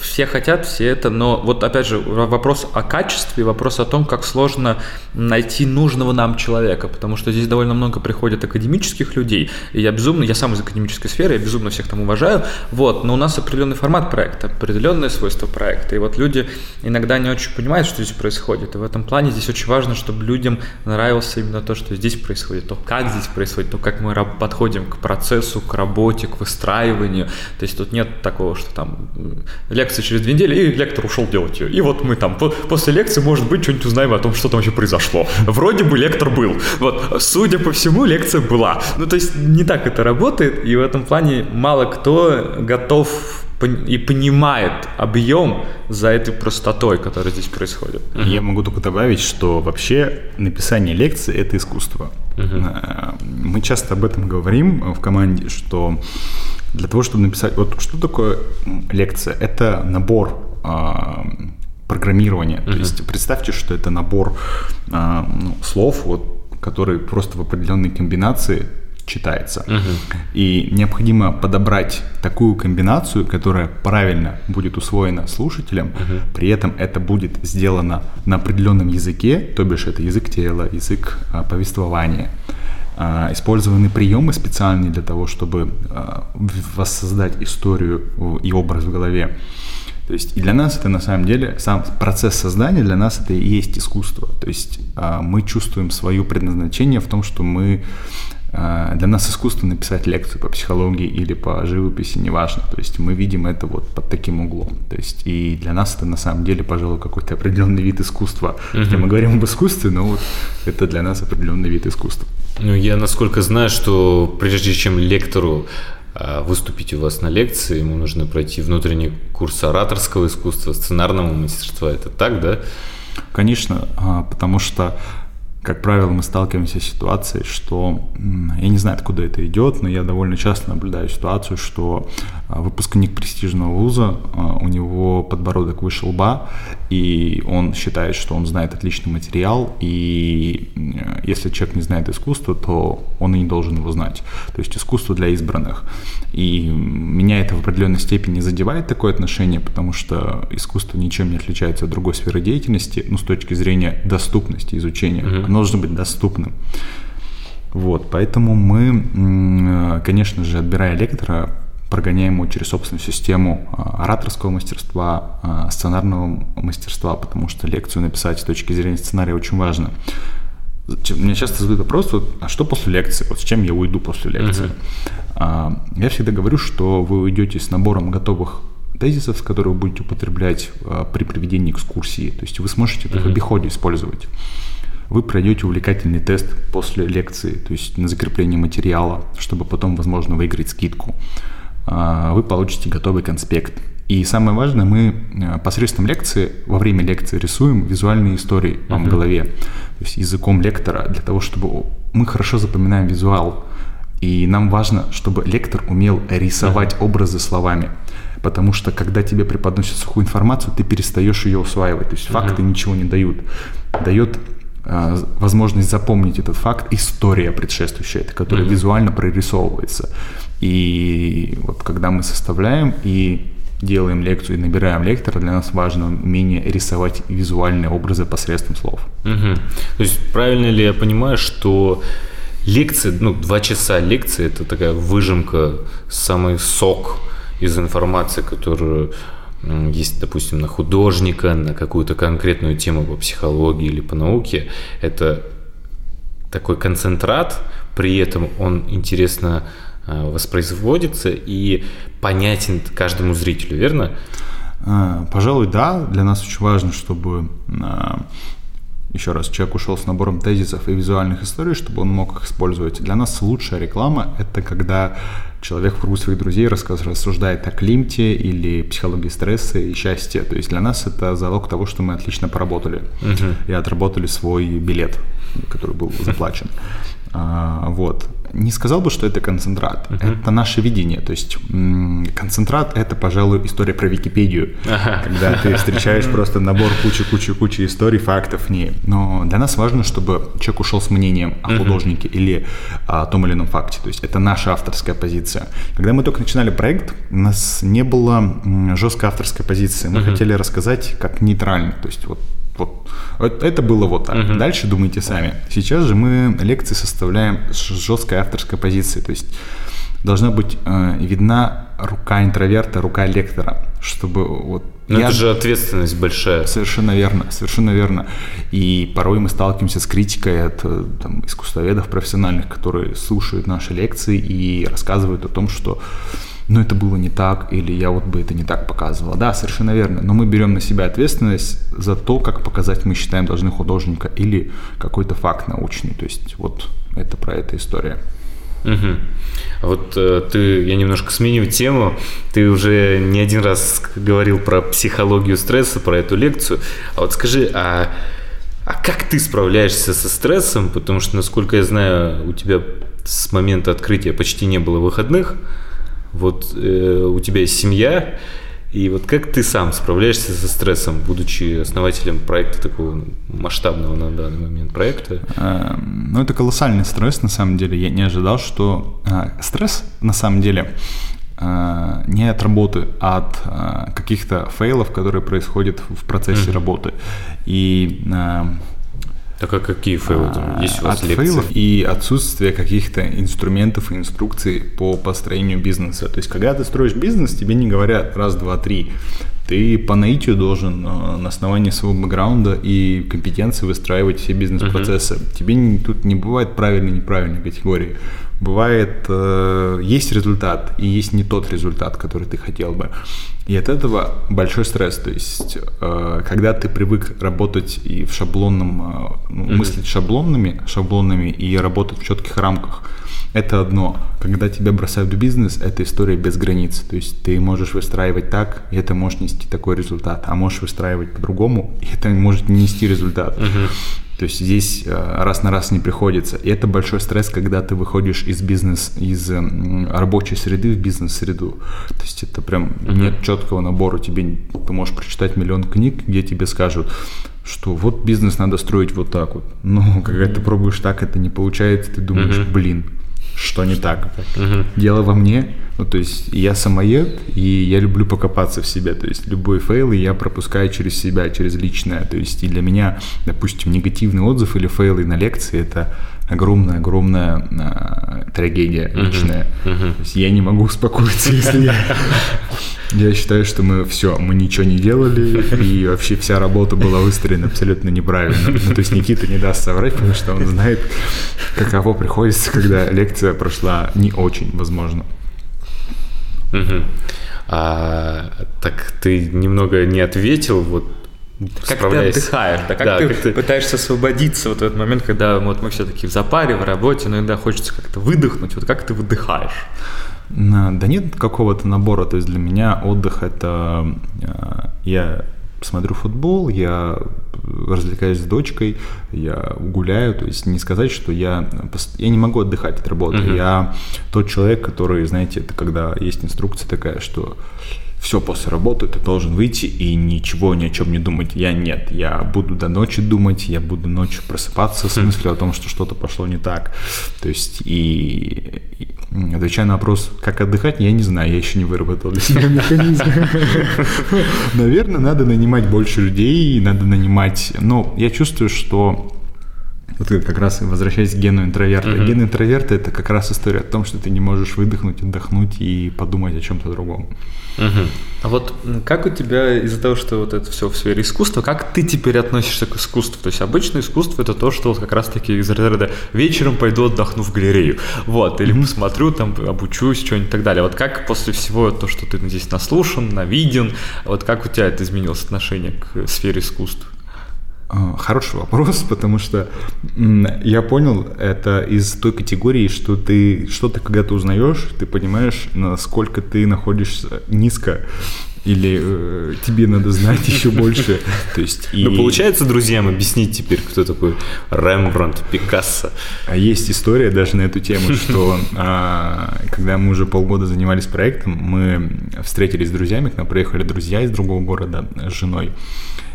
все хотят, все это, но вот опять же вопрос о качестве, вопрос о том, как сложно найти нужного нам человека, потому что здесь довольно много приходит академических людей, и я безумно, я сам из академической сферы, я безумно всех там уважаю, вот, но у нас определенный формат проекта, определенные свойства проекта, и вот люди иногда не очень понимают, что здесь происходит, и в этом плане здесь очень важно, чтобы людям нравилось именно то, что здесь происходит, то, как здесь происходит, то, как мы подходим к процессу, к работе, к выстраиванию, то есть тут нет такого, что там лекция через две недели, и лектор ушел делать ее. И вот мы там после лекции, может быть, что-нибудь узнаем о том, что там вообще произошло. Вроде бы лектор был. Вот, судя по всему, лекция была. Ну, то есть не так это работает, и в этом плане мало кто готов и понимает объем за этой простотой, которая здесь происходит. Я могу только добавить, что вообще написание лекции – это искусство. Uh-huh. Мы часто об этом говорим в команде, что для того, чтобы написать... Вот что такое лекция? Это набор э, программирования. Uh-huh. То есть представьте, что это набор э, ну, слов, вот, которые просто в определенной комбинации читается. Uh-huh. И необходимо подобрать такую комбинацию, которая правильно будет усвоена слушателем, uh-huh. при этом это будет сделано на определенном языке, то бишь это язык тела, язык а, повествования. А, использованы приемы специальные для того, чтобы а, воссоздать историю и образ в голове. То есть и для нас это на самом деле, сам процесс создания для нас это и есть искусство. То есть а, мы чувствуем свое предназначение в том, что мы для нас искусство написать лекцию по психологии или по живописи, неважно. То есть мы видим это вот под таким углом. То есть и для нас это на самом деле, пожалуй, какой-то определенный вид искусства. Хотя мы говорим об искусстве, но вот это для нас определенный вид искусства. Ну, я насколько знаю, что прежде чем лектору а, выступить у вас на лекции, ему нужно пройти внутренний курс ораторского искусства, сценарного мастерства. Это так, да? Конечно, а, потому что как правило, мы сталкиваемся с ситуацией, что, я не знаю, откуда это идет, но я довольно часто наблюдаю ситуацию, что а, выпускник престижного вуза, а, у него подбородок выше лба, и он считает, что он знает отличный материал, и если человек не знает искусство, то он и не должен его знать. То есть искусство для избранных. И меня это в определенной степени задевает такое отношение, потому что искусство ничем не отличается от другой сферы деятельности, ну, с точки зрения доступности изучения. Mm-hmm. Оно должно быть доступным. Вот, поэтому мы, конечно же, отбирая лектора, прогоняем его через собственную систему а, ораторского мастерства, а, сценарного мастерства, потому что лекцию написать с точки зрения сценария очень важно. Мне часто задают вопрос, вот, а что после лекции? Вот с чем я уйду после лекции? Uh-huh. Я всегда говорю, что вы уйдете с набором готовых тезисов, которые вы будете употреблять при проведении экскурсии. То есть вы сможете это uh-huh. в обиходе использовать вы пройдете увлекательный тест после лекции, то есть на закрепление материала, чтобы потом, возможно, выиграть скидку. А, вы получите готовый конспект. И самое важное, мы э, посредством лекции, во время лекции рисуем визуальные истории вам uh-huh. в голове, то есть языком лектора, для того, чтобы мы хорошо запоминаем визуал. И нам важно, чтобы лектор умел рисовать uh-huh. образы словами. Потому что когда тебе преподносят сухую информацию, ты перестаешь ее усваивать. То есть uh-huh. факты ничего не дают. Дает возможность запомнить этот факт, история предшествующая, которая mm-hmm. визуально прорисовывается. И вот когда мы составляем и делаем лекцию и набираем лектора, для нас важно умение рисовать визуальные образы посредством слов. Угу. То есть правильно ли я понимаю, что лекция, ну, два часа лекции – это такая выжимка, самый сок из информации, которую есть, допустим, на художника, на какую-то конкретную тему по психологии или по науке, это такой концентрат, при этом он интересно а, воспроизводится и понятен каждому зрителю, верно? А, пожалуй, да. Для нас очень важно, чтобы а, еще раз, человек ушел с набором тезисов и визуальных историй, чтобы он мог их использовать. Для нас лучшая реклама – это когда человек в кругу своих друзей рассуждает о климте или психологии стресса и счастья. То есть для нас это залог того, что мы отлично поработали uh-huh. и отработали свой билет, который был заплачен. А, вот. Не сказал бы, что это концентрат. Uh-huh. Это наше видение. То есть концентрат это, пожалуй, история про Википедию. Uh-huh. Когда ты встречаешь просто набор кучи-кучи-кучи историй, фактов. Не. Но для нас важно, чтобы человек ушел с мнением о художнике uh-huh. или о том или ином факте. То есть это наша авторская позиция. Когда мы только начинали проект, у нас не было жесткой авторской позиции. Мы uh-huh. хотели рассказать как нейтрально. То есть вот вот. Это было вот так. Угу. Дальше думайте сами. Сейчас же мы лекции составляем с жесткой авторской позиции. То есть должна быть э, видна рука интроверта, рука лектора, чтобы вот но я... это же ответственность большая. Совершенно верно, совершенно верно. И порой мы сталкиваемся с критикой от э, там, искусствоведов профессиональных, которые слушают наши лекции и рассказывают о том, что ну это было не так, или я вот бы это не так показывала. Да, совершенно верно. Но мы берем на себя ответственность за то, как показать мы считаем должны художника или какой-то факт научный. То есть вот это про эту история. Угу. Вот э, ты, я немножко сменю тему. Ты уже не один раз говорил про психологию стресса, про эту лекцию. А вот скажи, а, а как ты справляешься со стрессом? Потому что, насколько я знаю, у тебя с момента открытия почти не было выходных вот э, у тебя есть семья, и вот как ты сам справляешься со стрессом, будучи основателем проекта такого масштабного на данный момент проекта? Э, ну, это колоссальный стресс, на самом деле. Я не ожидал, что э, стресс, на самом деле, э, не от работы, а от э, каких-то фейлов, которые происходят в процессе mm-hmm. работы. И э, так а какие фейлы там есть у вас От лекции? фейлов и отсутствие каких-то инструментов и инструкций по построению бизнеса. То есть, когда ты строишь бизнес, тебе не говорят раз, два, три. Ты по наитию должен э, на основании своего бэкграунда и компетенции выстраивать все бизнес-процессы. Uh-huh. Тебе не, тут не бывает правильной и неправильной категории. Бывает, э, есть результат и есть не тот результат, который ты хотел бы. И от этого большой стресс. То есть, э, когда ты привык работать и в шаблонном, э, ну, mm-hmm. мыслить шаблонными, шаблонами и работать в четких рамках, это одно. Когда тебя бросают в бизнес, это история без границ. То есть ты можешь выстраивать так, и это может нести такой результат, а можешь выстраивать по-другому, и это может не нести результат. Uh-huh. То есть здесь э, раз на раз не приходится. И это большой стресс, когда ты выходишь из бизнес, из рабочей среды в бизнес-среду. То есть это прям uh-huh. нет четкого набора. Тебе ты можешь прочитать миллион книг, где тебе скажут, что вот бизнес надо строить вот так вот. Но когда ты пробуешь так, это не получается, ты думаешь, uh-huh. блин, что не так. Угу. Дело во мне, ну то есть я самоед, и я люблю покопаться в себе, то есть любой фейл я пропускаю через себя, через личное, то есть и для меня, допустим, негативный отзыв или фейлы на лекции это огромная-огромная э, трагедия личная. То есть я не могу успокоиться, если я... Я считаю, что мы все, мы ничего не делали, и вообще вся работа была выстроена абсолютно неправильно. Ну, то есть Никита не даст соврать, потому что он знает, каково приходится, когда лекция прошла не очень, возможно. Угу. А, так ты немного не ответил, вот как ты отдыхаешь, да, как, да, ты, как ты пытаешься освободиться вот в этот момент, когда вот мы все таки в запаре, в работе, но иногда хочется как-то выдохнуть, вот как ты выдыхаешь? Да нет какого-то набора, то есть для меня отдых это э, я смотрю футбол, я развлекаюсь с дочкой, я гуляю, то есть не сказать, что я я не могу отдыхать от работы, uh-huh. я тот человек, который, знаете, это когда есть инструкция такая, что все после работы ты должен выйти и ничего ни о чем не думать. Я нет, я буду до ночи думать, я буду ночью просыпаться с хм. мыслью о том, что что-то пошло не так. То есть и, и отвечая на вопрос, как отдыхать, я не знаю, я еще не выработал для себя механизм. Наверное, надо нанимать больше людей, надо нанимать, но я чувствую, что вот как раз возвращаясь к гену интроверта. Mm-hmm. Ген интроверта это как раз история о том, что ты не можешь выдохнуть, отдохнуть и подумать о чем-то другом. Угу. А вот как у тебя из-за того, что вот это все в сфере искусства, как ты теперь относишься к искусству? То есть обычное искусство это то, что вот как раз-таки из разряда вечером пойду отдохну в галерею, вот, или mm посмотрю, там, обучусь, что-нибудь и так далее. Вот как после всего то, что ты здесь наслушан, навиден, вот как у тебя это изменилось отношение к сфере искусства? А, хороший вопрос, потому что я понял это из той категории, что ты что-то когда ты узнаешь, ты понимаешь, насколько ты находишься низко или э, тебе надо знать еще больше. То есть, и... Ну, получается друзьям объяснить теперь, кто такой Рембрандт, Пикассо. А есть история даже на эту тему, что а, когда мы уже полгода занимались проектом, мы встретились с друзьями, к нам приехали друзья из другого города с женой.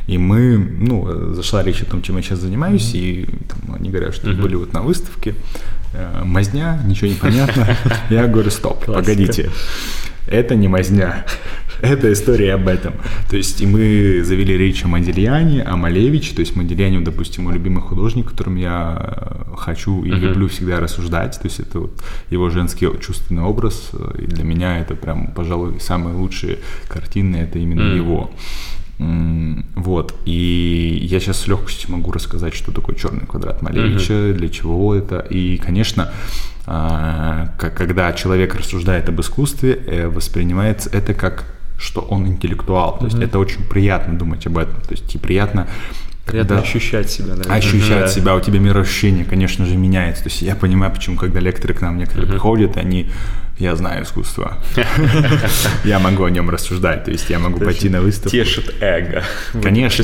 И мы, ну, зашла речь о том, чем я сейчас занимаюсь, и там, они говорят, что были вот на выставке, э, мазня, ничего не понятно. Я говорю, стоп, погодите, это не мазня, это история об этом. То есть и мы завели речь о Модельяне, о Малевиче, то есть Модельяне, допустим, мой любимый художник, которым я хочу и uh-huh. люблю всегда рассуждать, то есть это вот его женский чувственный образ, и для меня это прям, пожалуй, самые лучшие картины, это именно uh-huh. его. Вот, и я сейчас с легкостью могу рассказать, что такое черный квадрат Малевича, uh-huh. для чего это. И, конечно, а, когда человек рассуждает об искусстве, э, воспринимается это как что он интеллектуал. То есть это очень приятно думать об этом. То есть и приятно Приятно когда ощущать себя, наверное. Ощущать да. себя, у тебя мироощущение, конечно же, меняется. То есть я понимаю, почему, когда лекторы к нам некоторые uh-huh. приходят, они я знаю искусство. Я могу о нем рассуждать, то есть я могу пойти на выставку. Тешит эго. Конечно,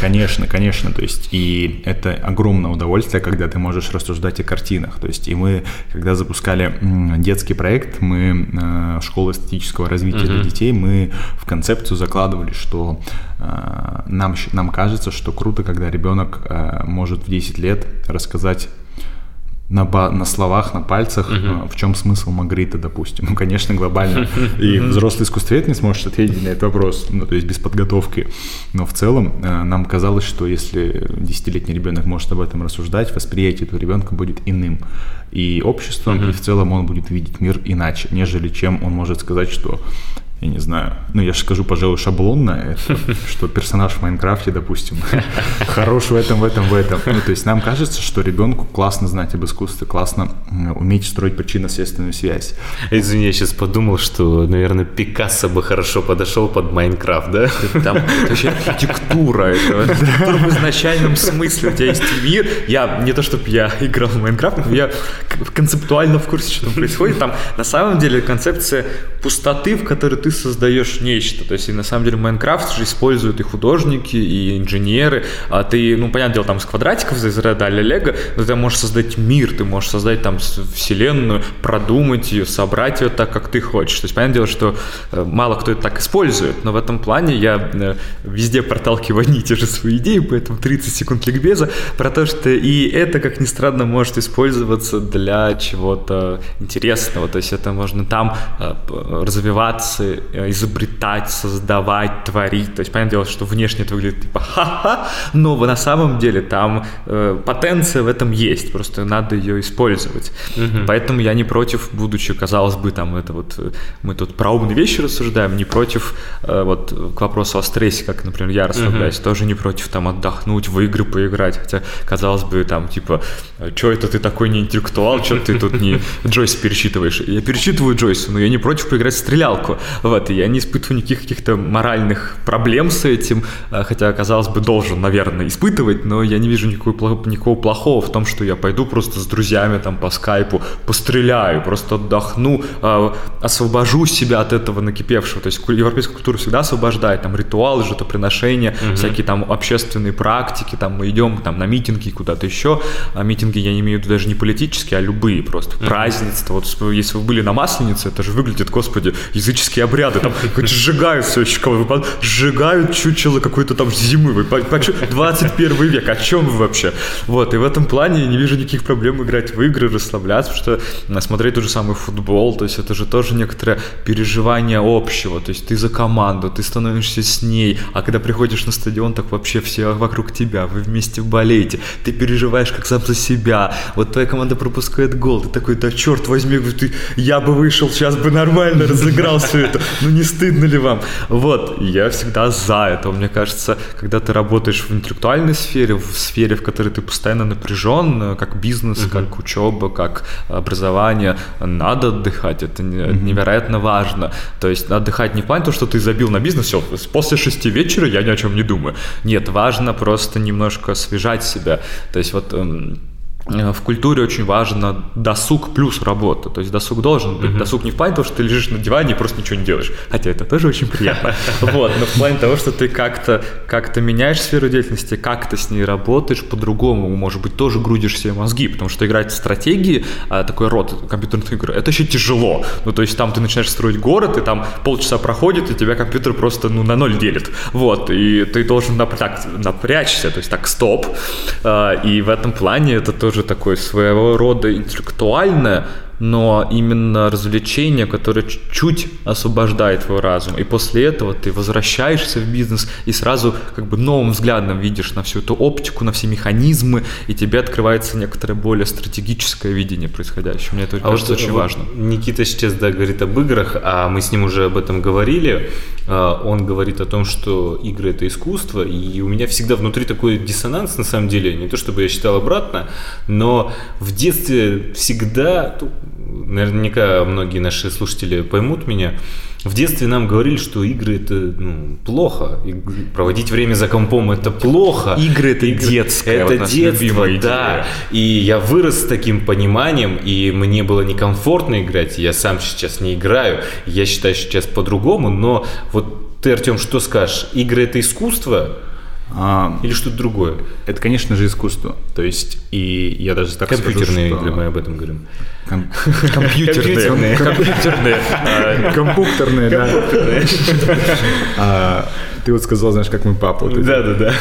конечно, конечно. То есть и это огромное удовольствие, когда ты можешь рассуждать о картинах. То есть и мы, когда запускали детский проект, мы э, школа эстетического развития для детей, мы в концепцию закладывали, что э, нам, нам кажется, что круто, когда ребенок э, может в 10 лет рассказать на, на словах, на пальцах, uh-huh. в чем смысл Магрита, допустим. Ну, конечно, глобально. И взрослый искусствовед не сможет ответить на этот вопрос, ну, то есть без подготовки. Но в целом э, нам казалось, что если десятилетний ребенок может об этом рассуждать, восприятие этого ребенка будет иным. И обществом, uh-huh. и в целом он будет видеть мир иначе, нежели чем он может сказать, что я не знаю, ну я же скажу, пожалуй, шаблонно, это, что персонаж в Майнкрафте, допустим, хорош в этом, в этом, в этом. Ну, то есть нам кажется, что ребенку классно знать об искусстве, классно уметь строить причинно-следственную связь. Извини, я сейчас подумал, что, наверное, Пикассо бы хорошо подошел под Майнкрафт, да? Там вообще архитектура, это архитектура в изначальном смысле. У тебя есть мир. Я, не то чтобы я играл в Майнкрафт, но я концептуально в курсе, что там происходит. Там на самом деле концепция пустоты, в которой ты создаешь нечто. То есть, и на самом деле Майнкрафт же используют и художники, и инженеры. А ты, ну, понятное дело, там с квадратиков из ряда Лего, но ты можешь создать мир, ты можешь создать там вселенную, продумать ее, собрать ее так, как ты хочешь. То есть, понятное дело, что э, мало кто это так использует, но в этом плане я э, везде проталкиваю одни те же свои идеи, поэтому 30 секунд ликбеза про то, что и это, как ни странно, может использоваться для чего-то интересного. То есть это можно там э, развиваться, изобретать, создавать, творить. То есть, понятное дело, что внешне это выглядит типа ха-ха, но на самом деле там э, потенция в этом есть, просто надо ее использовать. Угу. Поэтому я не против, будучи, казалось бы, там это вот э, мы тут про умные вещи рассуждаем, не против э, вот к вопросу о стрессе, как, например, я расслабляюсь, угу. тоже не против там отдохнуть, в игры поиграть, хотя, казалось бы, там, типа, что это ты такой не интеллектуал, что ты тут не Джойс пересчитываешь? Я пересчитываю Джойса, но я не против поиграть в стрелялку. Вот, и я не испытываю никаких каких-то моральных проблем с этим, а, хотя, казалось бы, должен, наверное, испытывать, но я не вижу никакого, никакого плохого в том, что я пойду просто с друзьями там по скайпу, постреляю, просто отдохну, а, освобожу себя от этого накипевшего. То есть европейская культура всегда освобождает, там ритуалы, жертвоприношения, угу. всякие там общественные практики, там мы идем там на митинги куда-то еще, а митинги я не имею в виду даже не политические, а любые просто, угу. празднества. Вот если вы были на Масленице, это же выглядит, господи, языческие обряды там сжигают все свечковые, сжигают чучело какой-то там зимы. 21 век, о чем вы вообще? Вот, и в этом плане не вижу никаких проблем играть в игры, расслабляться, потому что смотреть тот же самый футбол, то есть это же тоже некоторое переживание общего, то есть ты за команду, ты становишься с ней, а когда приходишь на стадион, так вообще все вокруг тебя, вы вместе болеете, ты переживаешь как сам за себя, вот твоя команда пропускает гол, ты такой, да черт возьми, ты, я бы вышел, сейчас бы нормально разыграл все это ну не стыдно ли вам? Вот, я всегда за это. Мне кажется, когда ты работаешь в интеллектуальной сфере, в сфере, в которой ты постоянно напряжен, как бизнес, uh-huh. как учеба, как образование, надо отдыхать. Это uh-huh. невероятно важно. То есть отдыхать не в плане того, что ты забил на бизнес, все, после шести вечера я ни о чем не думаю. Нет, важно просто немножко освежать себя. То есть вот эм, э, в культуре очень важно досуг плюс работа. То есть досуг должен быть. Досуг не в плане того, что ты лежишь на диване и просто ничего не делаешь. Хотя это тоже очень приятно. Вот, но в плане того, что ты как-то как меняешь сферу деятельности, как-то с ней работаешь по-другому, может быть, тоже грудишь себе мозги, потому что играть в стратегии, а, такой род компьютерных игр, это еще тяжело. Ну, то есть там ты начинаешь строить город, и там полчаса проходит, и тебя компьютер просто, ну, на ноль делит. Вот, и ты должен напряг, напрячься, то есть так, стоп. А, и в этом плане это тоже такое своего рода интеллектуальное но именно развлечение, которое чуть-чуть освобождает твой разум. И после этого ты возвращаешься в бизнес и сразу как бы новым взглядом видишь на всю эту оптику, на все механизмы, и тебе открывается некоторое более стратегическое видение происходящего. Мне это а кажется вот, очень вот важно. Никита сейчас да, говорит об играх, а мы с ним уже об этом говорили. А, он говорит о том, что игры это искусство, и у меня всегда внутри такой диссонанс, на самом деле, не то чтобы я считал обратно, но в детстве всегда, наверняка многие наши слушатели поймут меня, в детстве нам говорили, что игры это ну, плохо, и проводить время за компом это плохо. Игры это игры, детское, это вот детство, да. И я вырос с таким пониманием, и мне было некомфортно играть. Я сам сейчас не играю, я считаю сейчас по-другому, но вот ты, Артем, что скажешь? Игры это искусство? А, Или что-то другое? Это, конечно же, искусство. То есть, и я даже так Компьютерные скажу, игры, мы об этом говорим. Компьютерные. Компьютерные. Компьютерные, да. А, ты вот сказал, знаешь, как мой папа. Да, да, да.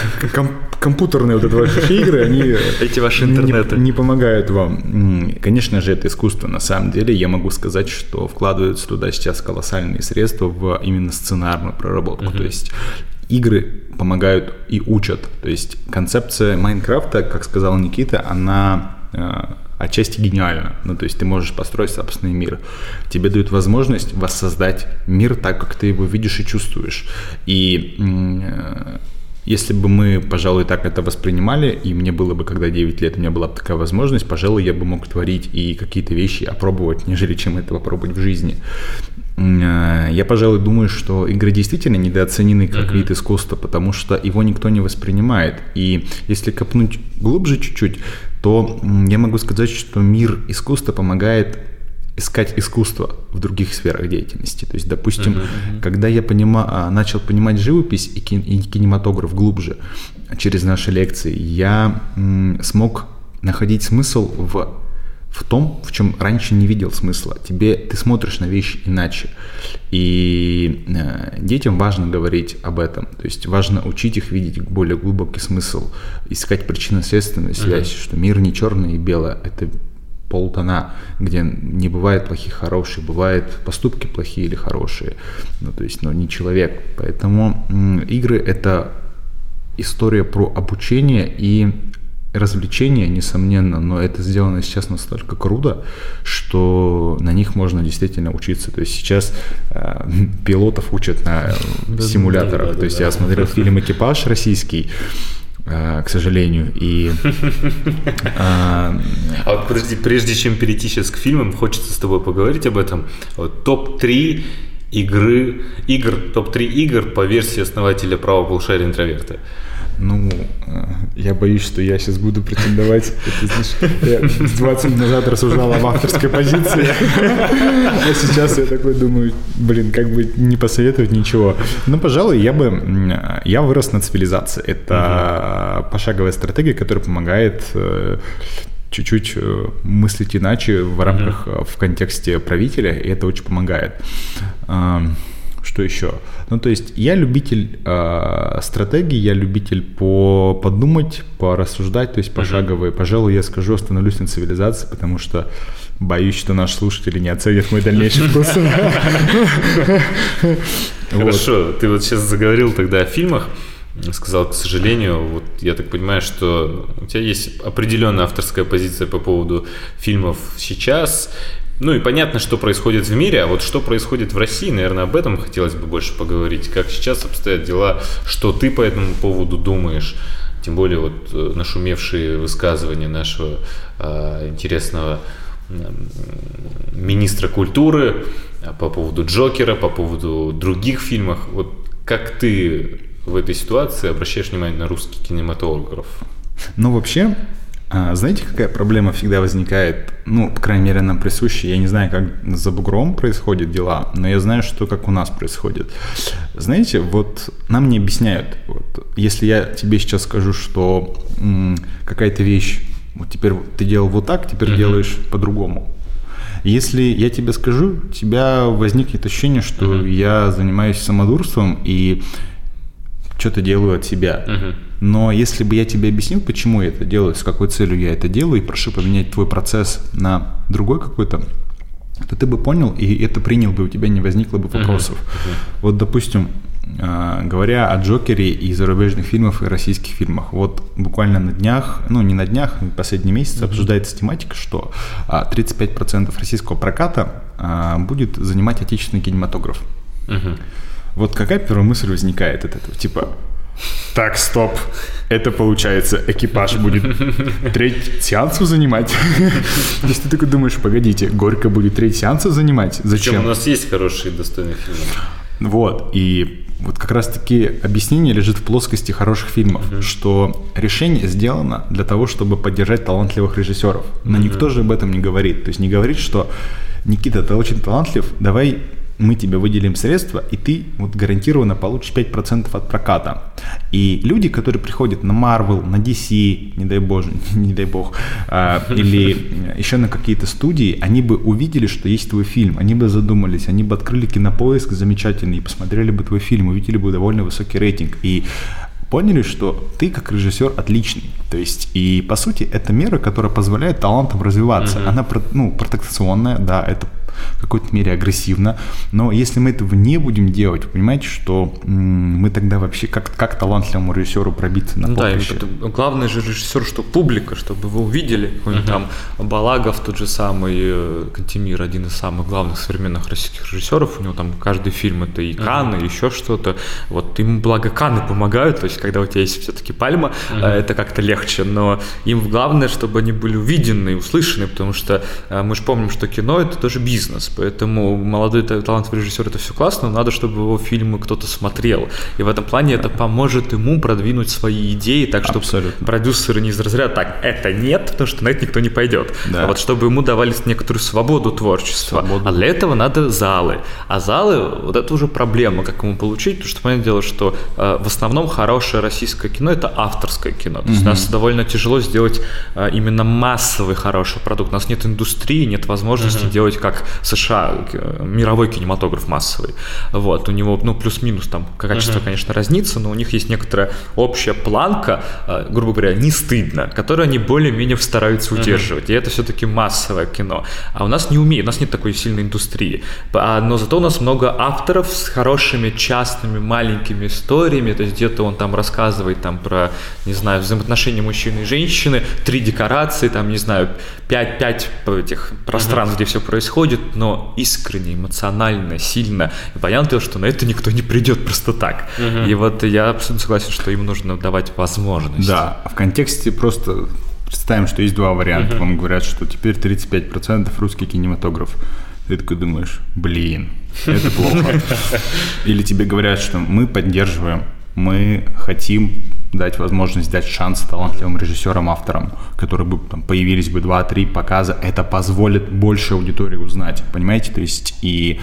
Компьютерные вот эти ваши игры, они... Эти ваши интернеты. Не помогают вам. Конечно же, это искусство. На самом деле, я могу сказать, что вкладываются туда сейчас колоссальные средства в именно сценарную проработку. То есть игры помогают и учат. То есть концепция Майнкрафта, как сказал Никита, она э, отчасти гениальна. Ну, то есть ты можешь построить собственный мир. Тебе дают возможность воссоздать мир так, как ты его видишь и чувствуешь. И э, если бы мы, пожалуй, так это воспринимали, и мне было бы, когда 9 лет, у меня была бы такая возможность, пожалуй, я бы мог творить и какие-то вещи опробовать, нежели чем это попробовать в жизни. Э, я, пожалуй, думаю, что игры действительно недооценены как uh-huh. вид искусства, потому что его никто не воспринимает. И если копнуть глубже чуть-чуть, то я могу сказать, что мир искусства помогает искать искусство в других сферах деятельности. То есть, допустим, uh-huh, когда я понима, а, начал понимать живопись и, кин, и кинематограф глубже через наши лекции, я м, смог находить смысл в в том, в чем раньше не видел смысла. Тебе ты смотришь на вещи иначе. И э, детям важно говорить об этом. То есть важно учить их видеть более глубокий смысл, искать причинно-следственную связь, uh-huh. что мир не черное и белое, это полтона, где не бывает плохих хороших, бывают поступки плохие или хорошие. Ну, то есть, ну, не человек. Поэтому игры это история про обучение и развлечения, несомненно, но это сделано сейчас настолько круто, что на них можно действительно учиться. То есть сейчас э, пилотов учат на симуляторах. Да, да, То есть да, я смотрел фильм «Экипаж» российский, э, к сожалению, и... А, а вот подожди, прежде чем перейти сейчас к фильмам, хочется с тобой поговорить об этом. Вот, топ-3 игры, игр, топ-3 игр по версии основателя права полушария интроверта. Ну, э, я боюсь, что я сейчас буду претендовать. Это, знаешь, я 20 минут назад рассуждал об авторской позиции, а сейчас я такой думаю, блин, как бы не посоветовать ничего. Ну, пожалуй, я бы... Я вырос на цивилизации. Это угу. пошаговая стратегия, которая помогает э, чуть-чуть э, мыслить иначе в рамках, mm в контексте правителя, и это очень помогает. Что еще? Ну, то есть я любитель э, стратегии, я любитель по подумать, порассуждать, то есть пошаговые. Пожалуй, я скажу, остановлюсь на цивилизации, потому что боюсь, что наши слушатели не оценят мой дальнейший вкус. Хорошо, ты вот сейчас заговорил тогда о фильмах сказал, к сожалению, вот я так понимаю, что у тебя есть определенная авторская позиция по поводу фильмов сейчас, ну и понятно, что происходит в мире, а вот что происходит в России, наверное, об этом хотелось бы больше поговорить. Как сейчас обстоят дела, что ты по этому поводу думаешь? Тем более вот э, нашумевшие высказывания нашего э, интересного э, министра культуры по поводу Джокера, по поводу других фильмов. Вот как ты в этой ситуации обращаешь внимание на русский кинематограф? Ну, вообще, А, знаете, какая проблема всегда возникает? Ну, по крайней мере, нам присуща. Я не знаю, как за бугром происходят дела, но я знаю, что как у нас происходит. Знаете, вот нам не объясняют. Вот, если я тебе сейчас скажу, что м, какая-то вещь, вот теперь ты делал вот так, теперь mm-hmm. делаешь по-другому. Если я тебе скажу, у тебя возникнет ощущение, что mm-hmm. я занимаюсь самодурством и что-то делаю от себя. Uh-huh. Но если бы я тебе объяснил, почему я это делаю, с какой целью я это делаю, и прошу поменять твой процесс на другой какой-то, то ты бы понял, и это принял бы, у тебя не возникло бы вопросов. Uh-huh. Uh-huh. Вот, допустим, а, говоря о Джокере и зарубежных фильмах, и российских фильмах. Вот буквально на днях, ну не на днях, в последний месяц mm-hmm. обсуждается тематика, что 35% российского проката а, будет занимать отечественный кинематограф. Mm-hmm. Вот какая первая мысль возникает от этого? Типа, так, стоп. Это получается, экипаж будет треть сеансов занимать. Есть ты такой думаешь, погодите, Горько будет треть сеансов занимать? Зачем? Причем у нас есть хорошие достойные фильмы. Вот, и вот как раз-таки объяснение лежит в плоскости хороших фильмов, mm-hmm. что решение сделано для того, чтобы поддержать талантливых режиссеров. Но mm-hmm. никто же об этом не говорит. То есть не говорит, что Никита, ты очень талантлив, давай мы тебе выделим средства, и ты вот гарантированно получишь 5% от проката. И люди, которые приходят на Marvel, на DC, не дай боже, не дай бог, а, или еще на какие-то студии, они бы увидели, что есть твой фильм, они бы задумались, они бы открыли кинопоиск замечательный и посмотрели бы твой фильм, увидели бы довольно высокий рейтинг. И поняли, что ты как режиссер отличный. То есть, и по сути, это мера, которая позволяет талантам развиваться. Mm-hmm. Она ну, протекционная, да, это в какой-то мере агрессивно. Но если мы этого не будем делать, вы понимаете, что мы тогда вообще как, как талантливому режиссеру пробиться на ну, поприще? Да, главный же режиссер, что публика, чтобы вы увидели. Uh-huh. Там Балагов, тот же самый э, Кантемир, один из самых главных современных российских режиссеров. У него там каждый фильм это и Каны, uh-huh. еще что-то. Вот им благо Каны помогают, то есть когда у тебя есть все-таки пальма, uh-huh. это как-то легче. Но им главное, чтобы они были увидены и услышаны, потому что э, мы же помним, что кино это тоже бизнес бизнес, поэтому молодой талантливый режиссер это все классно, но надо, чтобы его фильмы кто-то смотрел. И в этом плане это поможет ему продвинуть свои идеи, так чтобы Абсолютно. продюсеры не из разряда так, это нет, потому что на это никто не пойдет. Да. А вот чтобы ему давали некоторую свободу творчества. Свободу. А для этого надо залы. А залы, вот это уже проблема, как ему получить, потому что, понятное дело, что э, в основном хорошее российское кино это авторское кино. То есть угу. у нас довольно тяжело сделать э, именно массовый хороший продукт. У нас нет индустрии, нет возможности угу. делать как США, мировой кинематограф массовый. Вот, у него, ну, плюс-минус там качество, uh-huh. конечно, разнится, но у них есть некоторая общая планка, э, грубо говоря, не стыдно, которую они более-менее стараются удерживать. Uh-huh. И это все-таки массовое кино. А у нас не умеет, у нас нет такой сильной индустрии. А, но зато у нас много авторов с хорошими частными маленькими историями, то есть где-то он там рассказывает там про, не знаю, взаимоотношения мужчины и женщины, три декорации, там, не знаю, пять, пять этих пространств, uh-huh. где все происходит, но искренне, эмоционально, сильно. И понятно, что на это никто не придет просто так. Угу. И вот я абсолютно согласен, что им нужно давать возможность. Да, в контексте просто представим, что есть два варианта. Угу. Вам говорят, что теперь 35% русский кинематограф. Ты такой думаешь, блин, это плохо. Или тебе говорят, что мы поддерживаем, мы хотим дать возможность, дать шанс талантливым режиссерам, авторам, которые бы там, появились бы 2-3 показа, это позволит больше аудитории узнать, понимаете? То есть и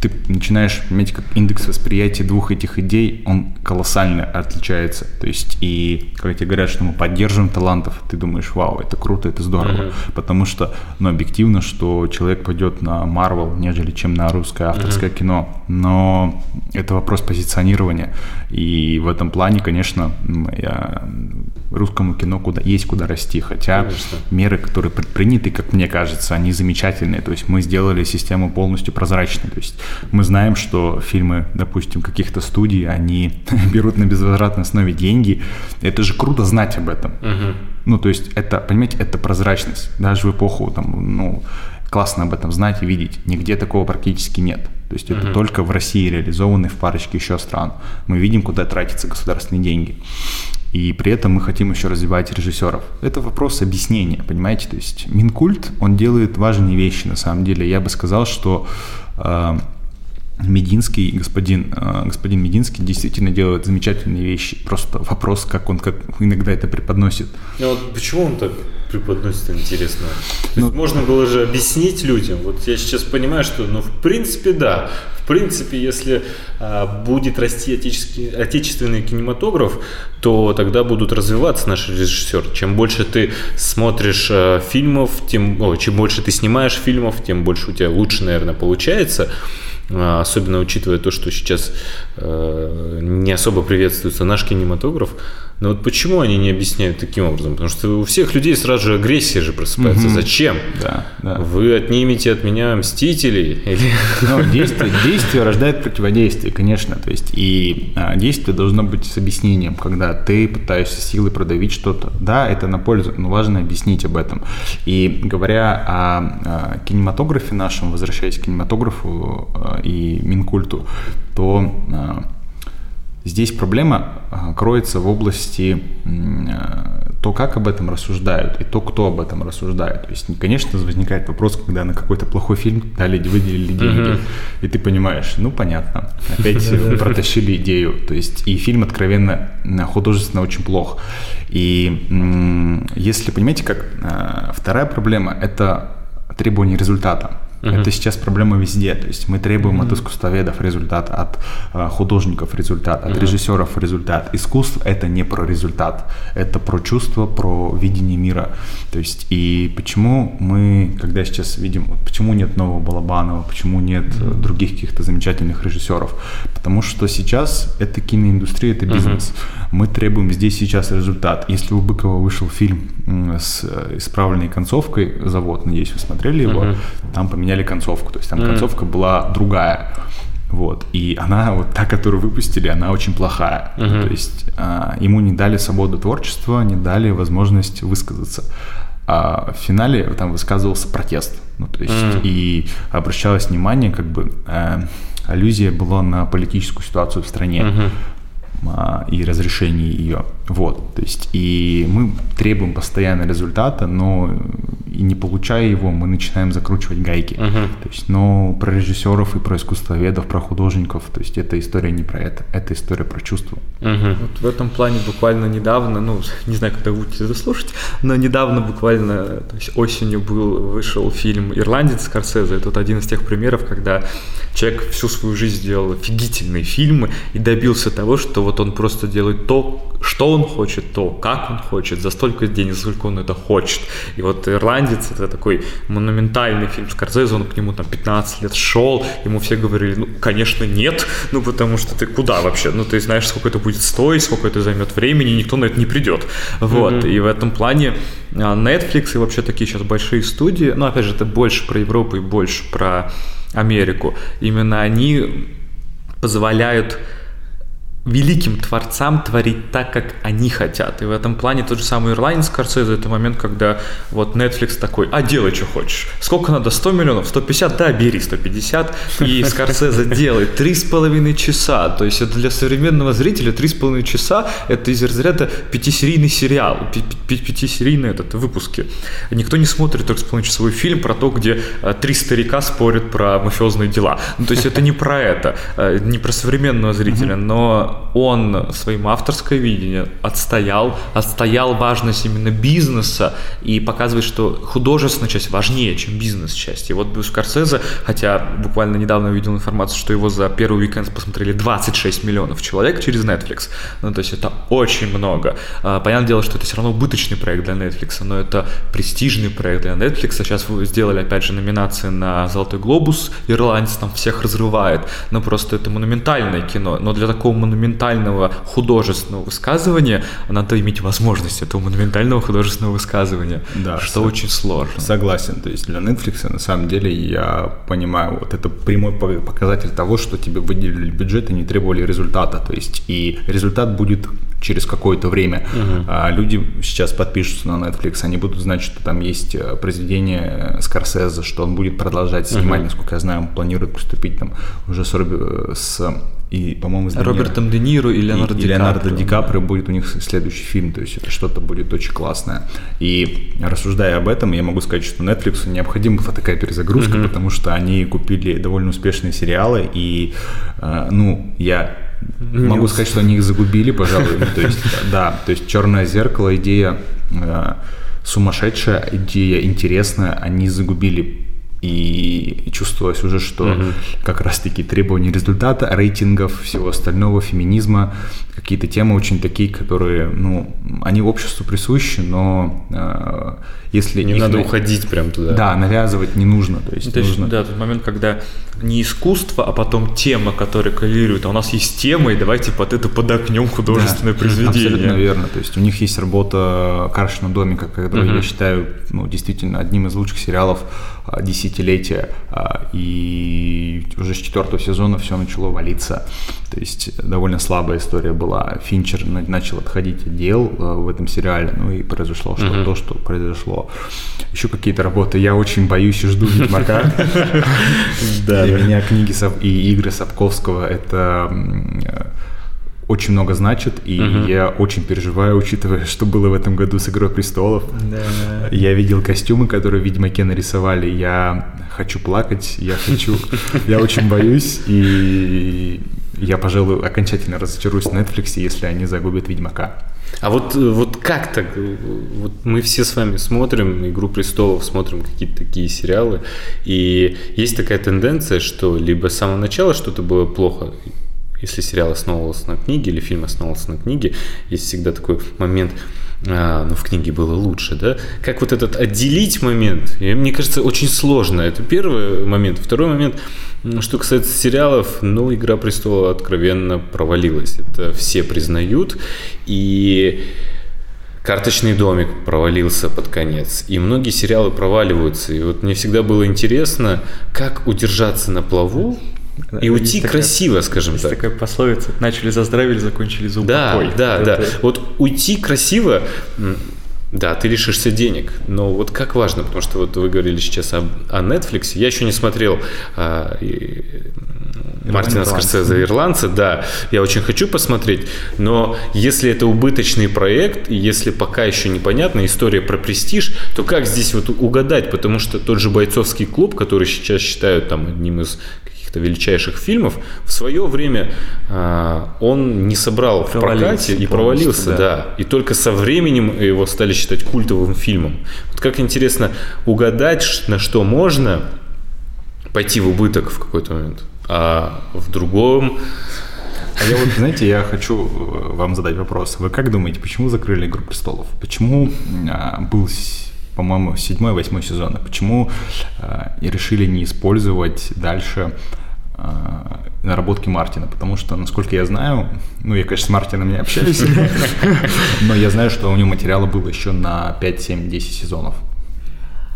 ты начинаешь иметь как индекс восприятия двух этих идей, он колоссально отличается. То есть, и когда тебе говорят, что мы поддерживаем талантов, ты думаешь, вау, это круто, это здорово. Uh-huh. Потому что, ну, объективно, что человек пойдет на Marvel, нежели чем на русское авторское uh-huh. кино. Но это вопрос позиционирования. И в этом плане, конечно, я русскому кино куда, есть куда расти. Хотя конечно. меры, которые предприняты, как мне кажется, они замечательные. То есть мы сделали систему полностью прозрачной. То есть мы знаем, что фильмы, допустим, каких-то студий, они берут на безвозвратной основе деньги. Это же круто знать об этом. Угу. Ну, то есть это, понимаете, это прозрачность. Даже в эпоху, там, ну, классно об этом знать и видеть. Нигде такого практически нет. То есть это угу. только в России реализованы в парочке еще стран. Мы видим, куда тратятся государственные деньги. И при этом мы хотим еще развивать режиссеров. Это вопрос объяснения, понимаете? То есть Минкульт, он делает важные вещи на самом деле. Я бы сказал, что э, Мединский, господин, э, господин Мединский действительно делает замечательные вещи. Просто вопрос, как он как иногда это преподносит. Ну вот почему он так преподносит интересно? Ну, можно было же объяснить людям. Вот я сейчас понимаю, что, ну, в принципе, да. В принципе, если а, будет расти отечественный, отечественный кинематограф, то тогда будут развиваться наши режиссеры. Чем больше ты смотришь а, фильмов, тем, о, чем больше ты снимаешь фильмов, тем больше у тебя лучше, наверное, получается. А, особенно учитывая то, что сейчас э, не особо приветствуется наш кинематограф. Но вот почему они не объясняют таким образом? Потому что у всех людей сразу же агрессия же просыпается. Угу. Зачем? Да, да. Вы отнимете от меня мстителей? Или... Ну, действие, действие рождает противодействие, конечно. То есть и а, действие должно быть с объяснением, когда ты пытаешься силой продавить что-то. Да, это на пользу, но важно объяснить об этом. И говоря о, о кинематографе нашем, возвращаясь к кинематографу а, и Минкульту, то а, Здесь проблема а, кроется в области а, то, как об этом рассуждают, и то, кто об этом рассуждает. То есть, конечно, возникает вопрос, когда на какой-то плохой фильм дали, выделили деньги, uh-huh. и ты понимаешь, ну, понятно, опять протащили идею. То есть, и фильм откровенно художественно очень плох. И если, понимаете, как а, вторая проблема – это требование результата. Uh-huh. Это сейчас проблема везде. То есть мы требуем uh-huh. от искусствоведов результат, от э, художников результат, от uh-huh. режиссеров результат. Искусство это не про результат, это про чувство, про видение мира. То есть и почему мы, когда сейчас видим, вот почему нет нового Балабанова, почему нет uh-huh. других каких-то замечательных режиссеров? Потому что сейчас это киноиндустрия, это бизнес. Uh-huh. Мы требуем здесь сейчас результат. Если у Быкова вышел фильм с э, исправленной концовкой, завод, надеюсь, вы смотрели его, uh-huh. там поменялось поменяли концовку. То есть там mm. концовка была другая. Вот. И она, вот та, которую выпустили, она очень плохая. Uh-huh. То есть а, ему не дали свободу творчества, не дали возможность высказаться. А в финале там высказывался протест. Ну, то есть, mm. и обращалось внимание, как бы э, аллюзия была на политическую ситуацию в стране. Uh-huh и разрешение ее. Вот, то есть, и мы требуем постоянно результата, но и не получая его, мы начинаем закручивать гайки. Uh-huh. То есть, но про режиссеров и про искусствоведов, про художников, то есть, эта история не про это, это история про чувство. Uh-huh. Вот в этом плане буквально недавно, ну, не знаю, когда вы будете это слушать, но недавно буквально, то есть, осенью был, вышел фильм «Ирландец» Скорсезе. Это вот один из тех примеров, когда человек всю свою жизнь сделал офигительные фильмы и добился того, что вот он просто делает то, что он хочет, то, как он хочет, за столько денег, за сколько он это хочет. И вот «Ирландец» — это такой монументальный фильм Скорсезе, он к нему там 15 лет шел, ему все говорили, ну, конечно, нет, ну, потому что ты куда вообще? Ну, ты знаешь, сколько это будет стоить, сколько это займет времени, никто на это не придет. Вот, mm-hmm. и в этом плане а, Netflix и вообще такие сейчас большие студии, ну, опять же, это больше про Европу и больше про Америку, именно они позволяют великим творцам творить так, как они хотят. И в этом плане тот же самый Ирлайн Скорсезе, это момент, когда вот Netflix такой, а делай, что хочешь. Сколько надо? 100 миллионов? 150? Да, бери 150. И Скорсезе делает три с половиной часа. То есть это для современного зрителя три с половиной часа это из разряда пятисерийный сериал, пятисерийные этот, выпуски. Никто не смотрит только с половиной часовой фильм про то, где э, три старика спорят про мафиозные дела. Ну, то есть это не про это, э, не про современного зрителя, но он своим авторское видение отстоял, отстоял важность именно бизнеса и показывает, что художественная часть важнее, чем бизнес-часть. И вот у Скорсезе, хотя буквально недавно увидел информацию, что его за первый уикенд посмотрели 26 миллионов человек через Netflix, ну то есть это очень много. А, понятное дело, что это все равно убыточный проект для Netflix, но это престижный проект для Netflix. Сейчас вы сделали опять же номинации на Золотой Глобус, Ирландец там всех разрывает, но просто это монументальное кино, но для такого монументального монументального художественного высказывания, надо иметь возможность этого монументального художественного высказывания, да, что с... очень сложно. Согласен, то есть для Netflix на самом деле я понимаю, вот это прямой показатель того, что тебе выделили бюджет и не требовали результата, то есть и результат будет через какое-то время. А, люди сейчас подпишутся на Netflix, они будут знать, что там есть э, произведение Скорсезе, что он будет продолжать снимать, насколько я знаю, он планирует поступить там уже с, Робби- с и, по-моему, с Де. Робертом Де Ниро и Леонардо и, Ди и Леонардо Каприо, Ди Каприо будет у них следующий фильм, то есть это что-то будет очень классное. И рассуждая об этом, я могу сказать, что Netflix необходима была такая перезагрузка, потому что они купили довольно успешные сериалы, и, э, ну, я могу сказать, что они их загубили, пожалуй. То есть, да, то есть «Черное зеркало» идея э, сумасшедшая, идея интересная, они загубили. И чувствовалось уже, что как раз-таки требования результата, рейтингов, всего остального, феминизма, какие-то темы очень такие, которые, ну, они обществу присущи, но э, если Не надо на- уходить прям туда. Да, навязывать не нужно, то есть То есть, нужно. да, тот момент, когда не искусство, а потом тема, которая коррелирует. А у нас есть тема, и давайте под это подокнем художественное Да, произведение. Абсолютно верно. То есть у них есть работа Каршина домика, который я считаю ну, действительно одним из лучших сериалов а, десятилетия. А, И уже с четвертого сезона все начало валиться. То есть довольно слабая история была. Финчер на- начал отходить от дел а, в этом сериале. Ну и произошло что то, что произошло. Еще какие-то работы. Я очень боюсь и жду Ведьмака. Для меня книги и игры Сапковского это очень много значит, и я очень переживаю, учитывая, что было в этом году с «Игрой престолов». Я видел костюмы, которые в «Ведьмаке» нарисовали, я хочу плакать, я хочу... Я очень боюсь, и я, пожалуй, окончательно разочаруюсь в Netflix, если они загубят «Ведьмака». А вот, вот как так? Вот мы все с вами смотрим «Игру престолов», смотрим какие-то такие сериалы, и есть такая тенденция, что либо с самого начала что-то было плохо, если сериал основывался на книге или фильм основывался на книге, есть всегда такой момент, а, ну в книге было лучше, да? Как вот этот отделить момент, и мне кажется, очень сложно. Это первый момент. Второй момент, м, что касается сериалов, ну «Игра престолов» откровенно провалилась. Это все признают, и Карточный домик провалился под конец. И многие сериалы проваливаются. И вот мне всегда было интересно, как удержаться на плаву и Есть уйти такая- красиво, скажем Есть так. такая пословица. Начали за здравие, закончили за Да, упокой. да, да. Это- Вот уйти красиво, да, ты лишишься денег, но вот как важно, потому что вот вы говорили сейчас об- о, Netflix, я еще не смотрел а, и, м, Мартина. Скорсезе «Ирландца», да, я очень хочу посмотреть, но если это убыточный проект, и если пока еще непонятна история про престиж, то как здесь вот угадать, потому что тот же «Бойцовский клуб», который сейчас считают там одним из каких-то величайших фильмов, в свое время а, он не собрал в Провалился прокате и провалился, да. да. И только со временем его стали считать культовым фильмом. Вот как интересно угадать, на что можно пойти в убыток в какой-то момент, а в другом... А я вот, знаете, я хочу э, вам задать вопрос. Вы как думаете, почему закрыли «Игру престолов»? Почему а, был, по-моему, седьмой, восьмой сезон? Почему а, и решили не использовать дальше а, наработки Мартина? Потому что, насколько я знаю, ну, я, конечно, с Мартином не общаюсь, но я знаю, что у него материала было еще на 5, 7, 10 сезонов.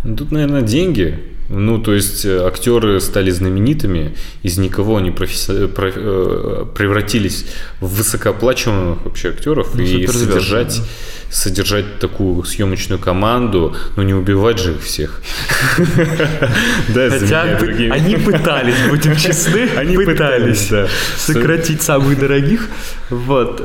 Ну, Тут, наверное, деньги. Ну, то есть э, актеры стали знаменитыми, из никого они професси- про- э, превратились в высокооплачиваемых вообще актеров и суперзвезды, содержать, содержать такую съемочную команду, ну не убивать же их всех. Да, Хотя они пытались, будем честны, Они пытались, да. сократить самых дорогих. Вот.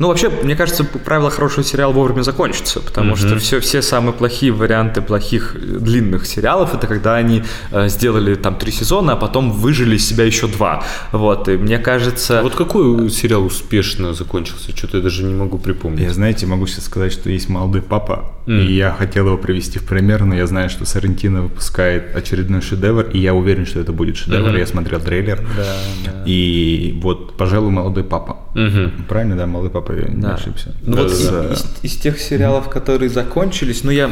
Ну, вообще, мне кажется, правило хорошего сериала вовремя закончится, потому что все, все самые плохие варианты плохих э, длинных сериалов это когда они э, сделали там три сезона, а потом выжили из себя еще два. Вот, и мне кажется... А вот какой сериал успешно закончился? Что-то я даже не могу припомнить. Я, знаете, могу сейчас сказать, что есть молодой папа, и я хотел его привести в пример, но я знаю, что Сарантино выпускает очередной шедевр, и я уверен, что это будет шедевр. Я смотрел трейлер. И вот, пожалуй, молодой папа. Мгм. Правильно, да, молодой папа, я не Да. ошибся. Ну вот из, из- из тех сериалов, которые закончились, ну я,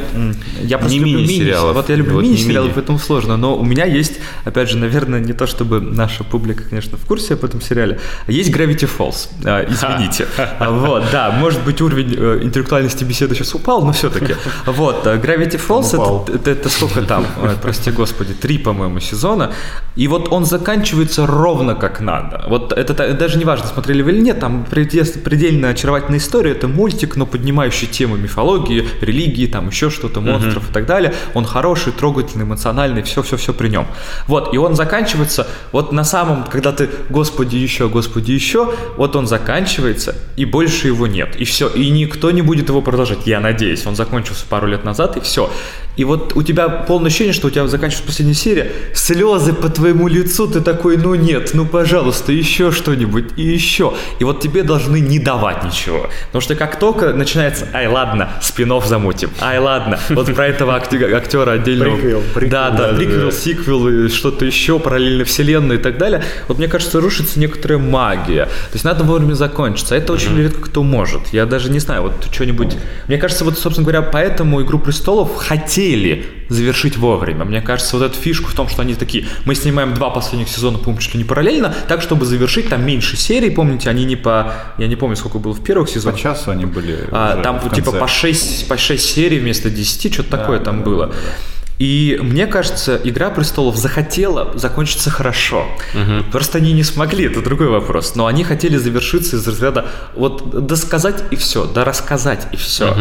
я просто Не люблю мини-сериалов. Вот я люблю Вот не мини-сериалы, мини. поэтому сложно. Но у меня есть, опять же, наверное, не то чтобы наша публика, конечно, в курсе об этом сериале, а есть Gravity Falls. А, извините. Вот, да, может быть уровень э, интеллектуальности беседы сейчас упал, но все-таки. Вот, э, Gravity Falls это, это, это сколько там, прости господи, три, по-моему, сезона. И вот он заканчивается ровно как надо. Вот это даже не важно, смотрели вы или нет, там преде- предельно очаровательная история, это мультик, но поднимающий темы мифологии, религии, там еще что-то, монстров и так далее. Он хороший, трогательный, эмоциональный, все-все-все при нем. Вот, и он заканчивается, вот на самом, когда ты, господи, еще, господи, еще, вот он заканчивается, и больше его нет. И все, и никто не будет его продолжать, я надеюсь. Он закончился пару лет назад, и все. И вот у тебя полное ощущение, что у тебя заканчивается последняя серия, слезы по твоему лицу, ты такой, ну нет, ну пожалуйста, еще что-нибудь, и еще. И вот тебе должны не давать ничего. Потому что как только начинается, ай, ладно, спин замутим, ай, ладно, вот про этого актера, актера отдельного. Приквел, приквел. Да, да, приквел, сиквел, и что-то еще, параллельно вселенной и так далее. Вот мне кажется, рушится некоторая магия. То есть надо вовремя закончиться. Это очень редко кто может. Я даже не знаю, вот что-нибудь... Мне кажется, вот, собственно говоря, поэтому «Игру престолов» хотели завершить вовремя. Мне кажется, вот эта фишка в том, что они такие, мы снимаем два последних сезона, по-моему, чуть ли не параллельно, так, чтобы завершить там меньше серий, помните, они не по... Я не помню, сколько было в первых По сезонах. часу они были А, там в типа по 6, по 6 серий вместо 10, что-то такое там было. И мне кажется, Игра престолов захотела закончиться хорошо. Просто они не смогли, это другой вопрос. Но они хотели завершиться из разряда вот досказать и все, да рассказать и все.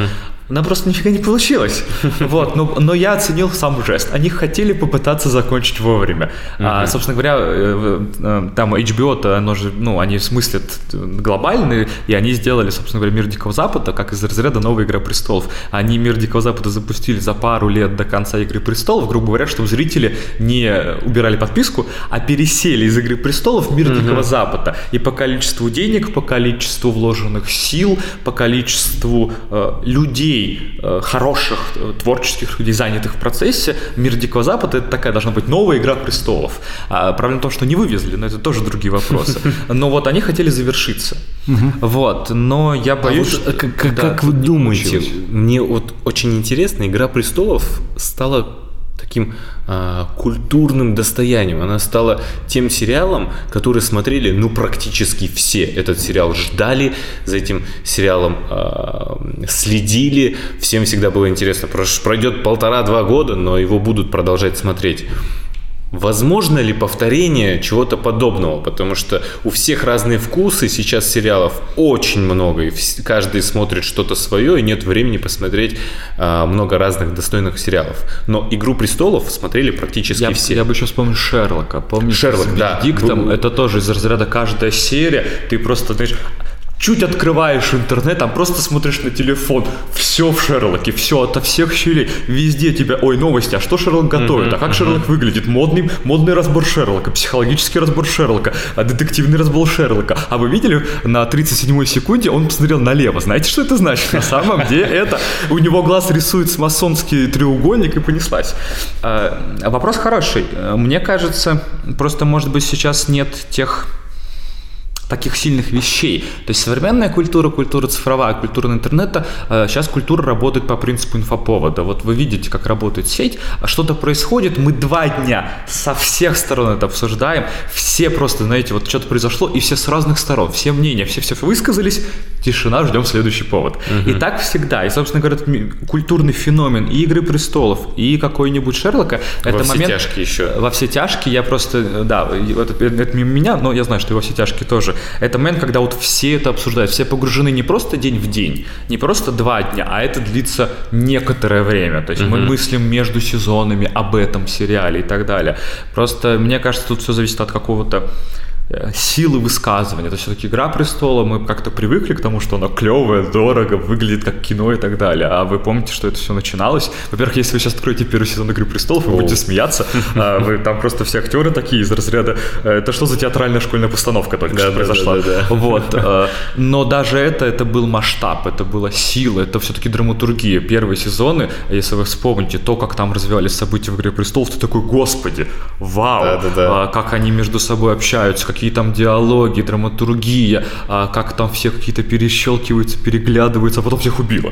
Нам просто нифига не получилось. Вот, но, но я оценил сам жест. Они хотели попытаться закончить вовремя. А, собственно говоря, э, э, там HBO-то, оно же, ну, они смыслят глобальные, и они сделали, собственно говоря, Мир Дикого Запада, как из разряда новой Игры Престолов. Они Мир Дикого Запада запустили за пару лет до конца Игры Престолов, грубо говоря, чтобы зрители не убирали подписку, а пересели из Игры Престолов в Мир Дикого Запада. И по количеству денег, по количеству вложенных сил, по количеству э, людей, э, хороших, э, творческих людей, занятых в процессе, Мир Дикого Запада это такая должна быть новая Игра Престолов. А проблема в том, что не вывезли, но это тоже другие вопросы. Но вот они хотели завершиться. Вот, но я А боюсь, вот, что- э, как, как- да, как вы думаете, получилось. мне вот очень интересно, Игра престолов стала таким а, культурным достоянием. Она стала тем сериалом, который смотрели, ну, практически все. Этот сериал ждали, за этим сериалом а, следили. Всем всегда было интересно. Пройдет полтора-два года, но его будут продолжать смотреть. Возможно ли повторение чего-то подобного? Потому что у всех разные вкусы, сейчас сериалов очень много, и каждый смотрит что-то свое, и нет времени посмотреть а, много разных достойных сериалов. Но «Игру престолов» смотрели практически Я, все. я бы еще вспомнил Шерлока. Помните, Шерлок, с да. Бенедиктом? Был- Это тоже из разряда каждая серия. Ты просто, знаешь, чуть открываешь интернет, там просто смотришь на телефон. Все в Шерлоке, все ото всех щелей. Везде тебя, ой, новости, а что Шерлок готовит? А как Шерлок выглядит? Модный, модный разбор Шерлока, психологический разбор Шерлока, а детективный разбор Шерлока. А вы видели, на 37-й секунде он посмотрел налево. Знаете, что это значит? На самом деле это у него глаз рисует масонский треугольник и понеслась. А, Вопрос хороший. Мне кажется, просто, может быть, сейчас нет тех таких сильных вещей. То есть современная культура, культура цифровая, культура интернета, э, сейчас культура работает по принципу инфоповода. Вот вы видите, как работает сеть, а что-то происходит, мы два дня со всех сторон это обсуждаем, все просто, знаете, вот что-то произошло, и все с разных сторон, все мнения, все все высказались, тишина, ждем следующий повод. И так всегда. И, собственно говоря, культурный феномен и «Игры престолов», и какой-нибудь Шерлока, это все момент... тяжкие еще. Во все тяжкие я просто, э, да, это, это мимо меня, но я знаю, что и во все тяжкие тоже. Это момент, когда вот все это обсуждают, все погружены не просто день в день, не просто два дня, а это длится некоторое время. То есть мы мыслим между сезонами об этом сериале и так далее. Просто мне кажется, тут все зависит от какого-то силы высказывания. Это все-таки «Игра престола», мы как-то привыкли к тому, что она клевая, дорого, выглядит как кино и так далее. А вы помните, что это все начиналось? Во-первых, если вы сейчас откроете первый сезон «Игры престолов», вы будете смеяться. А вы, там просто все актеры такие из разряда э, «Это что за театральная школьная постановка только что Да-да-да-да-да. произошла?» Вот. э, Но даже это, это был масштаб, это была сила, это все-таки драматургия. Первые сезоны, если вы вспомните, то, как там развивались события в «Игре престолов», ты такой, господи, вау, Да-да-да. а, как они между собой общаются, какие там диалоги, драматургия, а, как там все какие-то перещелкиваются, переглядываются, а потом всех убило.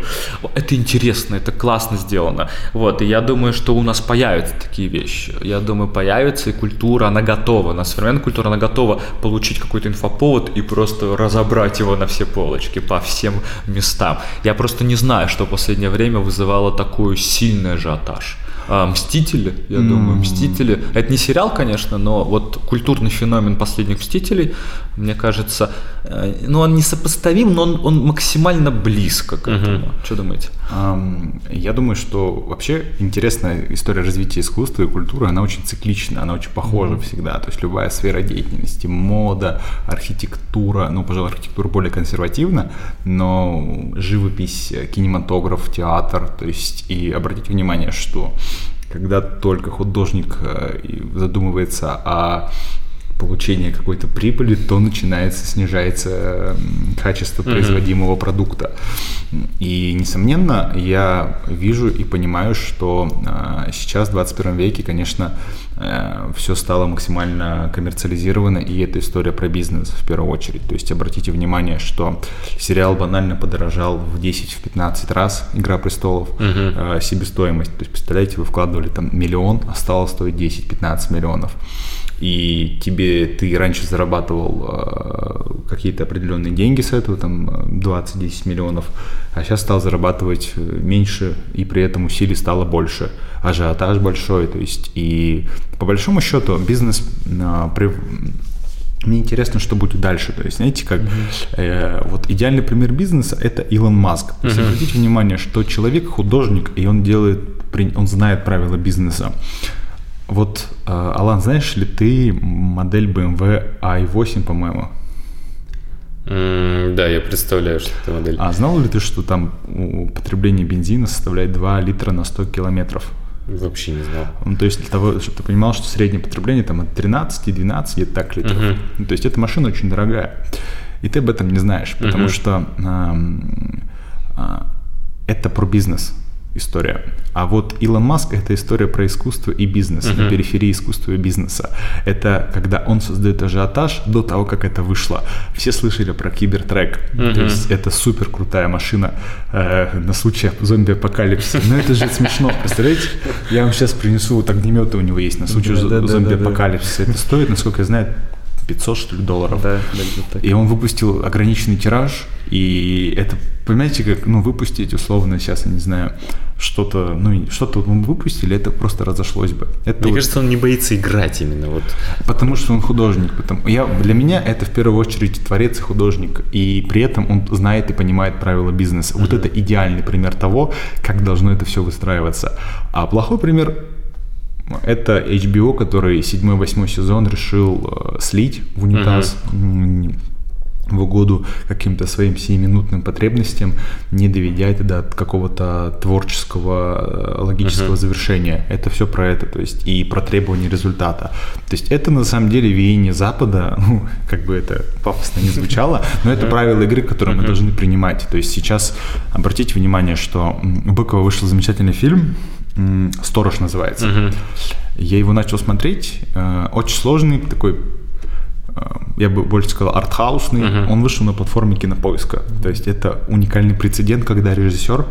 Это интересно, это классно сделано. Вот, и я думаю, что у нас появятся такие вещи. Я думаю, появится, и культура, она готова. На современная культура, она готова получить какой-то инфоповод и просто разобрать его на все полочки, по всем местам. Я просто не знаю, что в последнее время вызывало такой сильный ажиотаж. А, Мстители, я думаю, Мстители. Это не сериал, конечно, но вот культурный феномен последних Мстителей, мне кажется, э, ну он несопоставим, но он, он максимально близко к этому. Что думаете? Ам, Я думаю, что вообще интересная история развития искусства и культуры, она очень циклична, она очень похожа всегда. То есть любая сфера деятельности, мода, архитектура, ну, пожалуй, архитектура более консервативна, но живопись, кинематограф, театр, то есть и обратите внимание, что когда только художник э, задумывается о получении какой-то прибыли, то начинается, снижается м, качество производимого продукта. И, несомненно, я вижу и понимаю, что э, сейчас, в 21 веке, конечно, все стало максимально коммерциализировано, и это история про бизнес в первую очередь. То есть обратите внимание, что сериал банально подорожал в 10-15 раз «Игра престолов» э, себестоимость. То есть, представляете, вы вкладывали там миллион, а стало стоить 10-15 миллионов и тебе ты раньше зарабатывал э, какие-то определенные деньги с этого, там э, 20-10 миллионов, а сейчас стал зарабатывать э, меньше, и при этом усилий стало больше, ажиотаж большой, то есть и по большому счету бизнес э, при- мне интересно, что будет дальше. То есть, знаете, как э, вот идеальный пример бизнеса это Илон Маск. То есть, обратите внимание, что человек художник, и он делает, он знает правила бизнеса. Вот, э, Алан, знаешь ли ты модель BMW i8, по-моему? М, Да, я представляю, что это модель. А знал ли ты, что там употребление бензина составляет 2 литра на 100 километров? Вообще не знал. Ну, то есть для того, чтобы ты понимал, что среднее потребление там от 13 и 12 где-то так литров. Ну, то есть эта машина очень дорогая. И ты об этом не знаешь, потому что ам, а, это про бизнес история. А вот Илон Маск это история про искусство и бизнес, на периферии искусства и бизнеса. Это когда он создает ажиотаж до того, как это вышло. Все слышали про кибертрек. То есть это супер крутая машина э, на случай зомби-апокалипсиса. Но это же смешно, представляете? Я вам сейчас принесу, вот огнеметы у него есть на случай зомби-апокалипсиса. Это стоит, насколько я знаю, 500 что ли долларов. Да, да. И он выпустил ограниченный тираж, и это, понимаете, как, ну, выпустить условно сейчас, я не знаю, что-то, ну, что-то мы выпустили, это просто разошлось бы. Это Мне вот- кажется, он не боится играть именно. Вот. Потому что он художник. Потому, я, для меня это в первую очередь творец и художник. И при этом он знает и понимает правила бизнеса. Вот это идеальный пример того, как должно это все выстраиваться. А плохой пример это HBO, который 7-8 сезон решил э, слить в унитаз. м, в угоду каким-то своим сиюминутным потребностям, не доведя это до какого-то творческого, э, логического завершения. Это все про это, то есть и про требование результата. То есть это на самом деле веяние Запада, ну, как бы это пафосно не звучало, но это правила игры, которые мы должны принимать. То есть сейчас обратите внимание, что у Быкова вышел замечательный фильм, «Сторож» называется. Я его начал смотреть, э, очень сложный такой э, я бы больше сказал, артхаусный, он вышел на платформе кинопоиска. То есть это уникальный прецедент, когда режиссер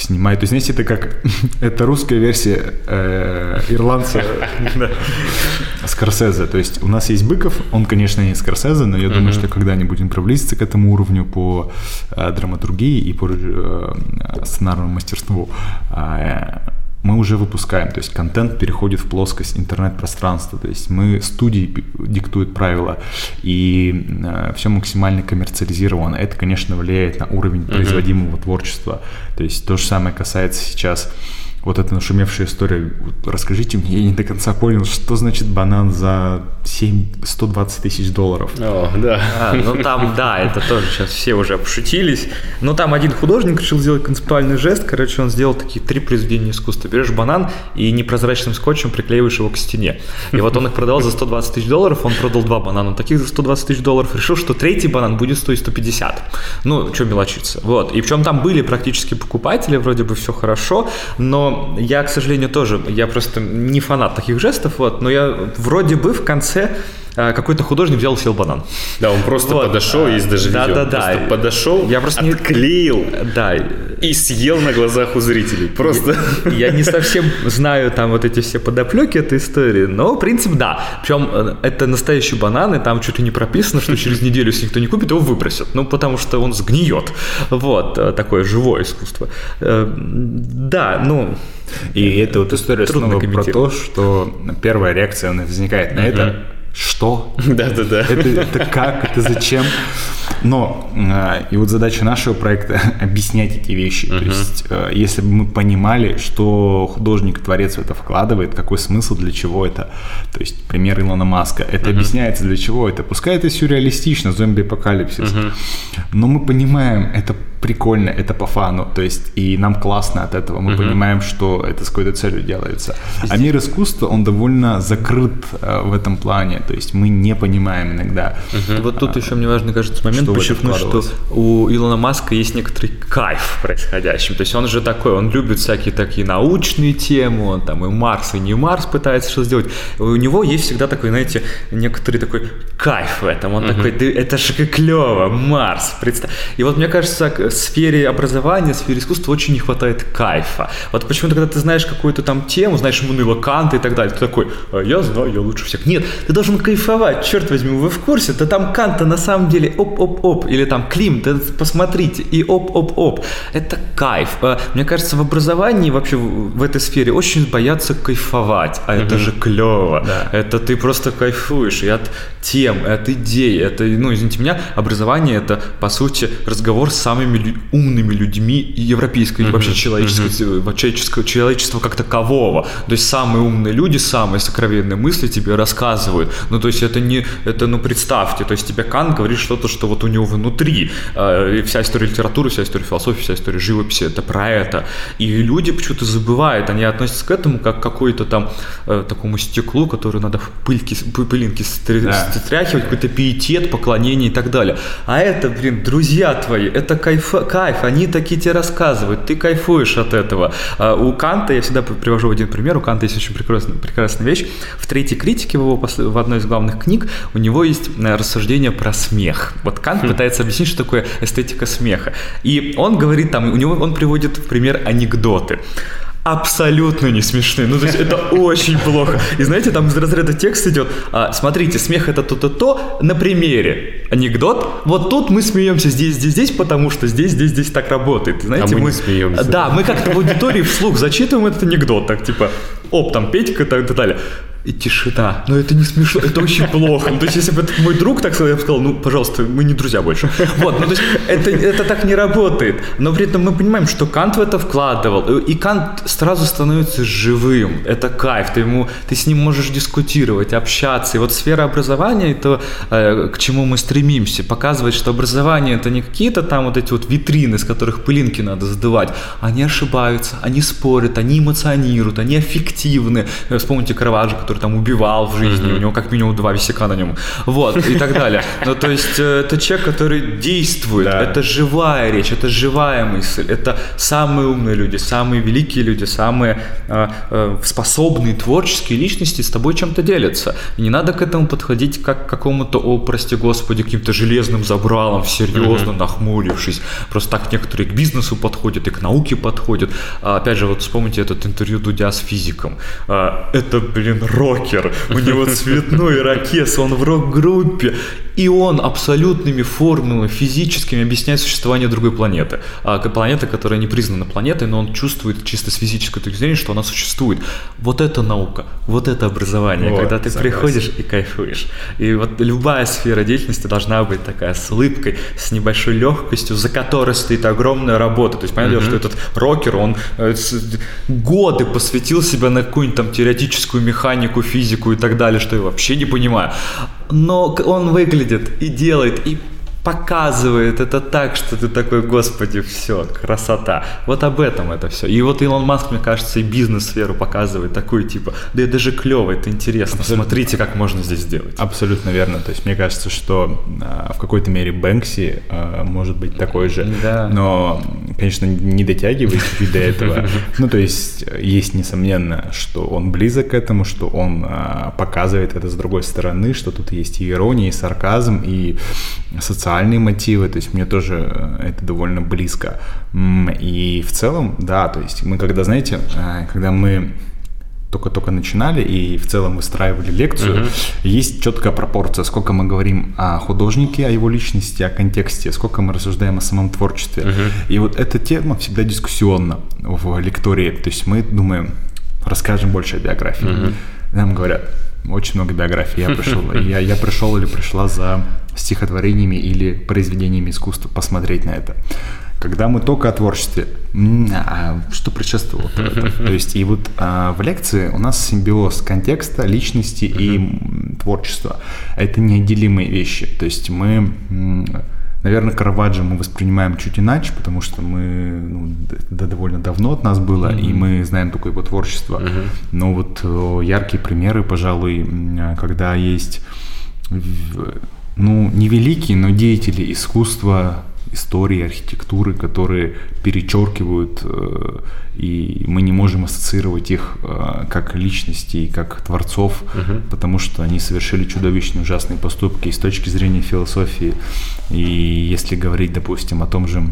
снимает. То есть, знаете, это как это русская версия э, ирландца Скорсезе. То есть у нас есть Быков, он, конечно, не Скорсезе, но я думаю, что когда-нибудь он приблизится к этому уровню по э, драматургии и по сценарному мастерству. Э, мы уже выпускаем, то есть контент переходит в плоскость интернет-пространства, то есть мы студии диктуют правила, и все максимально коммерциализировано. Это, конечно, влияет на уровень производимого творчества. То есть то же самое касается сейчас вот эта нашумевшая история. Вот расскажите мне, я не до конца понял, что значит банан за 7, 120 тысяч долларов. О, да. А, ну там, да, это тоже сейчас все уже пошутились. Но там один художник решил сделать концептуальный жест. Короче, он сделал такие три произведения искусства. Берешь банан и непрозрачным скотчем приклеиваешь его к стене. И вот он их продал за 120 тысяч долларов, он продал два банана таких за 120 тысяч долларов, решил, что третий банан будет стоить 150. Ну, что мелочиться. Вот. И причем там были практически покупатели, вроде бы все хорошо, но я, к сожалению, тоже, я просто не фанат таких жестов, вот, но я вроде бы в конце э, какой-то художник взял и съел банан. Да, он просто Вот. подошел, есть даже Да, видео. да, да. Просто подошел, Я просто не- отклеил Да, и съел на глазах у зрителей. Просто... Я не совсем знаю там вот эти все подоплеки этой истории, но принцип да. Причем э, это настоящий банан, и там чуть ли не прописано, что через неделю, если никто не купит, его выбросят. Ну, потому что он сгниет. Вот, э, такое живое искусство. Э, Да, ну, И это вот история снова про то, что первая реакция она возникает на это. Что? Да-да-да. Это, это как? Это зачем? Но э, и вот задача нашего проекта объяснять эти вещи. То есть, э, если бы мы понимали, что художник, творец в это вкладывает, какой смысл, для чего это. То есть, пример Илона Маска. Это объясняется для чего это. Пускай это сюрреалистично, зомби-апокалипсис. Но мы понимаем, это прикольно, это по фану. То есть, и нам классно от этого. Мы понимаем, что это с какой-то целью делается. А мир искусства, он довольно закрыт э, в этом плане. То есть, мы не понимаем иногда. вот тут еще мне важно, кажется, момент подчеркнуть, что у Илона Маска есть некоторый кайф происходящим. То есть он же такой, он любит всякие такие научные темы, он там и Марс, и не Марс пытается что сделать. У него есть всегда такой, знаете, некоторый такой кайф в этом. Он такой, «Да это же как клево, Марс, представь. И вот мне кажется, в сфере образования, в сфере искусства очень не хватает кайфа. Вот почему-то, когда ты знаешь какую-то там тему, знаешь Мануила Канта и так далее, ты такой, «А я знаю, я лучше всех. Нет, ты должен кайфовать, черт возьми, вы в курсе? Да там Канта на самом деле оп-оп-оп, или там Клим, да посмотрите, и оп-оп-оп. Это кайф. А, Мне кажется, в образовании вообще в этой сфере очень боятся кайфовать, а это же клево. Это ты просто кайфуешь и от тем, и от идей. Это, ну, извините меня, образование это, по сути, разговор с самыми умными людьми европейской, и вообще человеческого, вообще человеческого, человечества как такового. То есть самые умные люди, самые сокровенные мысли тебе рассказывают. Ну, то есть это не, это, ну, представьте, то есть тебе Кант говорит что-то, что вот у него внутри. Э, И вся история литературы, вся история философии, вся история живописи, это про это. И люди почему-то забывают, они относятся к этому как к какой-то там э, такому стеклу, который надо в пыльки, пы- пылинки стряхивать, какой-то пиетет, поклонение и так далее. А это, блин, друзья твои, это кайф, кайф, они такие тебе рассказывают, ты кайфуешь от этого. А у Канта, я всегда привожу один пример, у Канта есть очень прекрасная, прекрасная вещь. В третьей критике, в, его, в одной из главных книг, у него есть э, рассуждение про смех. Вот Кант пытается объяснить, что такое эстетика смеха. И он говорит там, у него он приводит в пример анекдоты абсолютно не смешные. Ну, то есть это очень плохо. И знаете, там из разряда текст идет, а, смотрите, смех это то-то то, на примере. Анекдот, вот тут мы смеемся здесь, здесь, здесь, потому что здесь, здесь, здесь так работает. И Знаете, А мы не смеемся. Да, мы как-то в аудитории вслух зачитываем этот анекдот, так типа, оп, там Петька и так далее. И тишина. Но это не смешно, это очень плохо. Ну, то есть, если бы это мой друг так сказал, я бы сказал, ну, пожалуйста, мы не друзья больше. Вот, ну, то есть, это, это так не работает. Но при этом мы понимаем, что Кант в это вкладывал. И Кант сразу становится живым. Это кайф. Ты, ему, ты с ним можешь дискутировать, общаться. И вот сфера образования, это э, к чему мы стремимся. Показывать, что образование это не какие-то там вот эти вот витрины, с которых пылинки надо сдувать. Они ошибаются, они спорят, они эмоционируют, они аффективны. Вспомните Караваджо, который там убивал в жизни, у него как минимум два висяка на нем. Вот, и так далее. Ну, то есть, э, это человек, который действует, Да. это живая речь, это живая мысль, это самые умные люди, самые великие люди, самые э, э, способные творческие личности с тобой чем-то делятся. И не надо к этому подходить как к какому-то, о, прости господи, каким-то железным забралом, серьезно нахмурившись. Просто так некоторые к бизнесу подходят и к науке подходят. А, опять же, вот вспомните этот интервью Дудя с физиком. А, это, блин, рокер. У него цветной ирокез, он в рок-группе. И он абсолютными формулами физическими объясняет существование другой планеты. А, планеты, которая не признана планетой, но он чувствует чисто с физической точки зрения, что она существует. Вот это наука, вот это образование, Вот, когда ты согласен. приходишь и кайфуешь. И вот любая сфера деятельности должна быть такая с улыбкой, с небольшой легкостью, за которой стоит огромная работа. То есть, понятно, что этот рокер, он э, годы посвятил себя на какую-нибудь там теоретическую механику, физику и так далее, что я вообще не понимаю. Но он выглядит и делает, и показывает это так, что ты такой, господи, все, красота. Вот об этом это все. И вот Илон Маск, мне кажется, и бизнес-сферу показывает такой, типа, да это же клево, это интересно, смотрите, как можно здесь сделать. Абсолютно верно. То есть мне кажется, что а, в какой-то мере Бэнкси а, может быть такой же. Да. Но конечно, не дотягивает до этого. Ну, то есть, есть несомненно, что он близок к этому, что он а, показывает это с другой стороны, что тут есть и ирония, и сарказм, и социальные мотивы. То есть, мне тоже э, это довольно близко. И в целом, да, то есть, мы когда, знаете, э, когда мы только-только начинали и в целом выстраивали лекцию, uh-huh. есть четкая пропорция, сколько мы говорим о художнике, о его личности, о контексте, сколько мы рассуждаем о самом творчестве. Uh-huh. И вот эта тема всегда дискуссионна в лектории. То есть мы думаем, расскажем больше о биографии. Uh-huh. Нам говорят, очень много биографий. Я пришел, я, я пришел или пришла за стихотворениями или произведениями искусства посмотреть на это когда мы только о творчестве, а что предшествовало? То есть и вот а, в лекции у нас симбиоз контекста, личности и творчества. Это неотделимые вещи. То есть мы Наверное, Караваджо мы воспринимаем чуть иначе, потому что мы ну, да, довольно давно от нас было, mm-hmm. и мы знаем только его творчество. Mm-hmm. Но вот яркие примеры, пожалуй, когда есть ну, невеликие, но деятели искусства, истории, архитектуры, которые перечеркивают, э, и мы не можем ассоциировать их э, как личностей, как творцов, угу. потому что они совершили чудовищные ужасные поступки и с точки зрения философии. И если говорить, допустим, о том же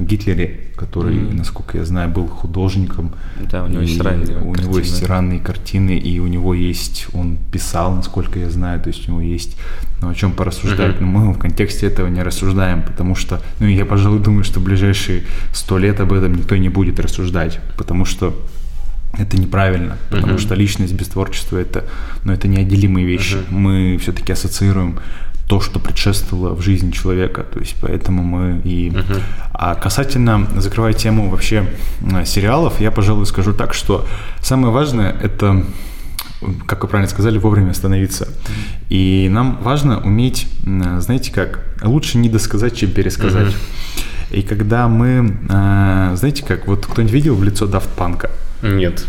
Гитлере, который, mm-hmm. насколько я знаю, был художником. Да, у него есть ранние У картины. него есть ранние картины, и у него есть, он писал, насколько я знаю, то есть у него есть ну, о чем порассуждать. Mm-hmm. Но мы в контексте этого не рассуждаем, потому что, ну, я, пожалуй, думаю, что в ближайшие сто лет об этом никто не будет рассуждать, потому что это неправильно, потому uh-huh. что личность без творчества это, ну, это неотделимые вещи. Uh-huh. Мы все-таки ассоциируем то, что предшествовало в жизни человека. То есть поэтому мы и... Uh-huh. А касательно, закрывая тему вообще сериалов, я, пожалуй, скажу так, что самое важное – это как вы правильно сказали, вовремя остановиться. И нам важно уметь, знаете как, лучше не досказать, чем пересказать. Uh-huh. И когда мы, э, знаете как, вот кто-нибудь видел в лицо Дафт Панка? Нет.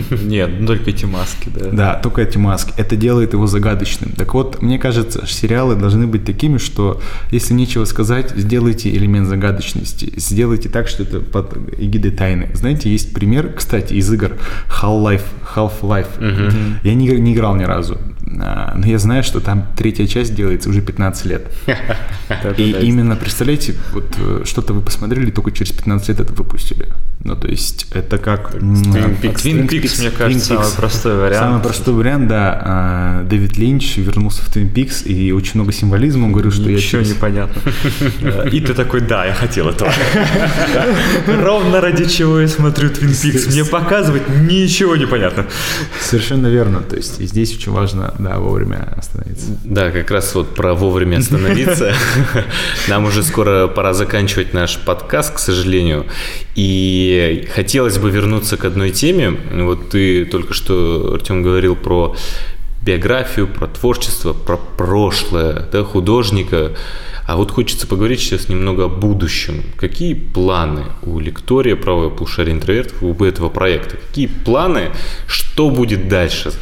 Нет, ну, только эти маски, да. Да, только эти маски. Это делает его загадочным. Так вот, мне кажется, сериалы должны быть такими, что если нечего сказать, сделайте элемент загадочности. Сделайте так, что это под эгидой тайны. Знаете, есть пример, кстати, из игр Half-Life. Half-Life. Угу. Я не, не играл ни разу. А, но я знаю, что там третья часть делается уже 15 лет. И именно, представляете, вот э, что-то вы посмотрели, только через 15 лет это выпустили. Ну, то есть, это как... Twin Peaks, мне кажется, самый простой вариант. Самый простой вариант, да. А, Дэвид Линч вернулся в Twin Peaks, и очень много символизма. Он говорил, что я... Ничего непонятно. И ты такой, да, я хотел этого. Ровно ради чего я смотрю Twin Peaks. Мне показывать ничего не понятно. Совершенно верно. То есть, здесь очень важно да, вовремя остановиться. Да, как раз вот про вовремя остановиться. Нам уже скоро пора заканчивать наш подкаст, к сожалению. И хотелось бы вернуться к одной теме. Вот ты только что, Артем, говорил про биографию, про творчество, про прошлое да, художника. А вот хочется поговорить сейчас немного о будущем. Какие планы у лектория «Правое полушарие интровертов» у этого проекта? Какие планы? Что будет дальше?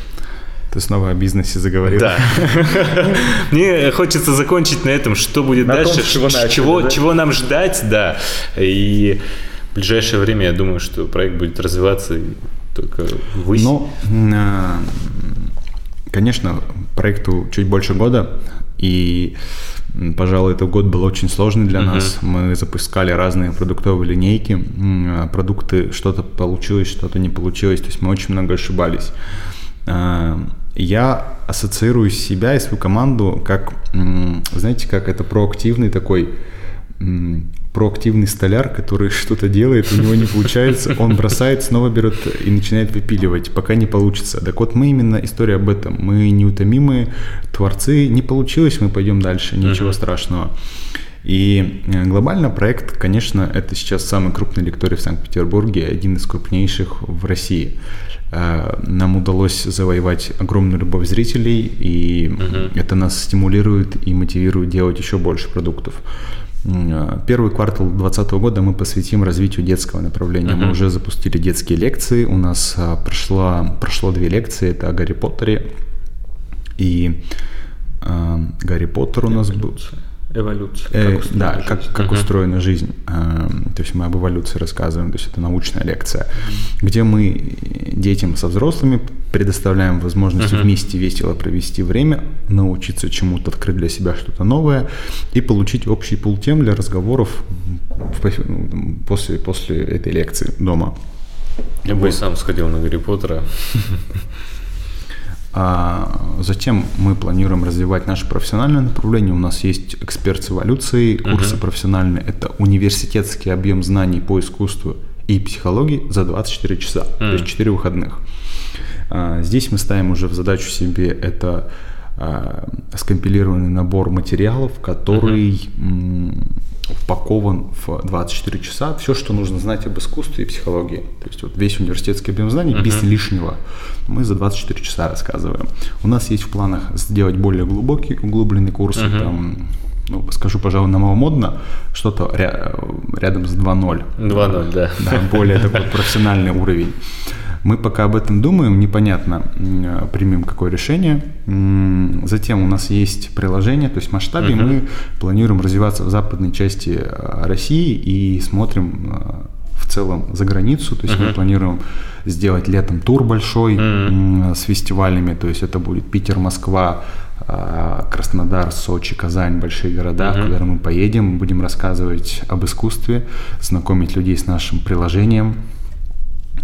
Ты снова о бизнесе заговорил. Да. Мне хочется закончить на этом, что будет на дальше, том, чего, начали, чего, да? чего нам ждать, да. И в ближайшее время я думаю, что проект будет развиваться только выше. Ну, а, конечно, проекту чуть больше года, и Пожалуй, этот год был очень сложный для uh-huh. нас. Мы запускали разные продуктовые линейки. А, продукты, что-то получилось, что-то не получилось. То есть мы очень много ошибались. А, я ассоциирую себя и свою команду как, знаете, как это проактивный такой проактивный столяр, который что-то делает, у него не получается, он бросает, снова берет и начинает выпиливать, пока не получится. Так вот, мы именно история об этом. Мы неутомимые творцы, не получилось, мы пойдем дальше, ничего uh-huh. страшного. И э, глобально проект, конечно, это сейчас самый крупный лекторий в Санкт-Петербурге, один из крупнейших в России. Э, нам удалось завоевать огромную любовь зрителей, и uh-huh. это нас стимулирует и мотивирует делать еще больше продуктов. Э, первый квартал 2020 года мы посвятим развитию детского направления. Uh-huh. Мы уже запустили детские лекции. У нас прошло, прошло две лекции. Это о Гарри Поттере и э, Гарри Поттер у нас был. Эволюция. Э, как да, устроена как, жизнь. как устроена жизнь. Эм, То есть мы об эволюции рассказываем, то есть это научная лекция, где мы детям со взрослыми предоставляем возможность вместе весело провести время, научиться чему-то, открыть для себя что-то новое и получить общий пул тем для разговоров ну, после, после этой лекции дома. Я бы и сам сходил на Гарри Поттера. А затем мы планируем развивать наше профессиональное направление. У нас есть эксперт с эволюцией, курсы профессиональные. Это университетский объем знаний по искусству и психологии за 24 часа, то есть 4 выходных. А, Здесь мы ставим уже в задачу себе это а, скомпилированный набор материалов, который м, упакован в 24 часа. Все, что нужно знать об искусстве и психологии. То есть вот весь университетский объем знаний без лишнего мы за 24 часа рассказываем. У нас есть в планах сделать более глубокий, углубленный курс. Там, ну, скажу, пожалуй, новомодно, что-то ря- рядом с 2.0. 2-0, да. Да, более такой профессиональный уровень. Мы пока об этом думаем, непонятно, м, примем какое решение. Затем у нас есть приложение, то есть масштабе мы планируем развиваться в западной части э, России и смотрим э, в целом за границу. То есть мы планируем сделать летом тур большой м, с фестивалями, то есть это будет Питер, Москва, э, Краснодар, Сочи, Казань, большие города, куда мы поедем, будем рассказывать об искусстве, знакомить людей с нашим приложением.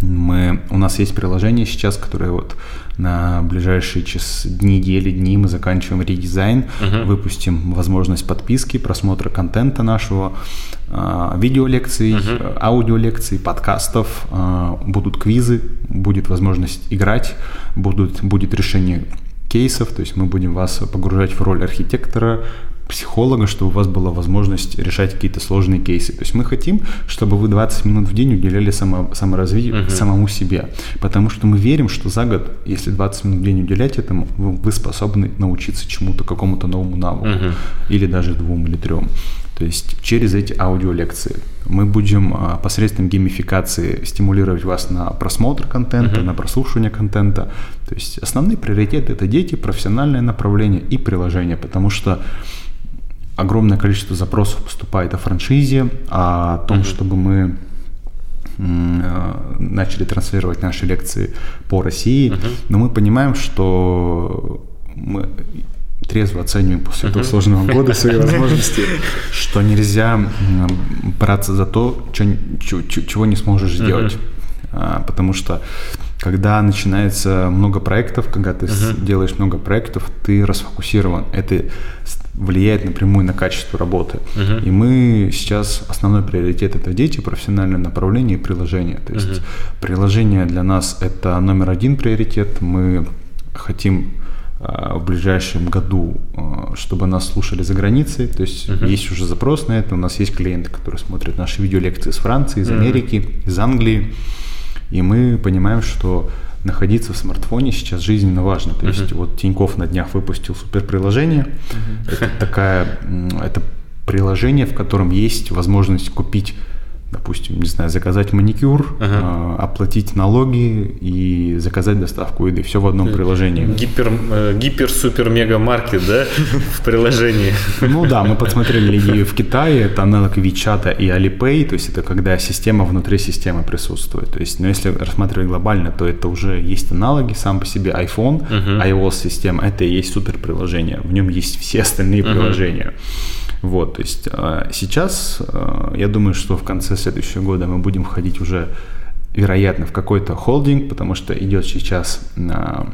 Мы, у нас есть приложение сейчас, которое вот на ближайшие час, недели, дни мы заканчиваем редизайн, выпустим возможность подписки, просмотра контента нашего, а, видеолекций, а, аудиолекций, подкастов, а, будут квизы, будет возможность играть, будут, будет решение кейсов, то есть мы будем вас погружать в роль архитектора, психолога, чтобы у вас была возможность решать какие-то сложные кейсы. То есть мы хотим, чтобы вы 20 минут в день уделяли само, саморазвитию, самому себе. Потому что мы верим, что за год, если 20 минут в день уделять этому, вы, вы способны научиться чему-то, какому-то новому навыку. Или даже двум или трем. То есть через эти аудиолекции мы будем а, посредством геймификации стимулировать вас на просмотр контента, на прослушивание контента. То есть основные приоритеты это дети, профессиональное направление и приложение, потому что огромное количество запросов поступает о франшизе, о том, чтобы мы э, начали транслировать наши лекции по России, но мы понимаем, что мы трезво оцениваем после этого сложного года свои возможности, что нельзя браться за то, чего не сможешь сделать. А, Потому что когда начинается много проектов, когда ты делаешь много проектов, ты расфокусирован. Это влияет напрямую на качество работы. И мы сейчас основной приоритет это дети, профессиональное направление и приложение. То есть приложение для нас это номер один приоритет. Мы хотим а, в ближайшем году, а, чтобы нас слушали за границей. То есть есть уже запрос на это. У нас есть клиенты, которые смотрят наши видеолекции из Франции, из Америки, из Англии. И мы понимаем, что находиться в смартфоне сейчас жизненно важно. То есть вот Тиньков на днях выпустил супер приложение. Это такая, это приложение, в котором есть возможность купить допустим, не знаю, заказать маникюр, а, оплатить налоги и заказать доставку еды. Все в одном приложении. Гипер, э, гипер-супер-мега-маркет, да, в приложении. Ну да, мы подсмотрели и в Китае, это аналог Вичата и Alipay, то есть это когда система внутри системы присутствует. То есть, но если рассматривать глобально, то это уже есть аналоги сам по себе iPhone, iOS-система, это и есть супер приложение, в нем есть все остальные приложения. Вот, то есть э, сейчас, э, я думаю, что в конце следующего года мы будем входить уже, вероятно, в какой-то холдинг, потому что идет сейчас э,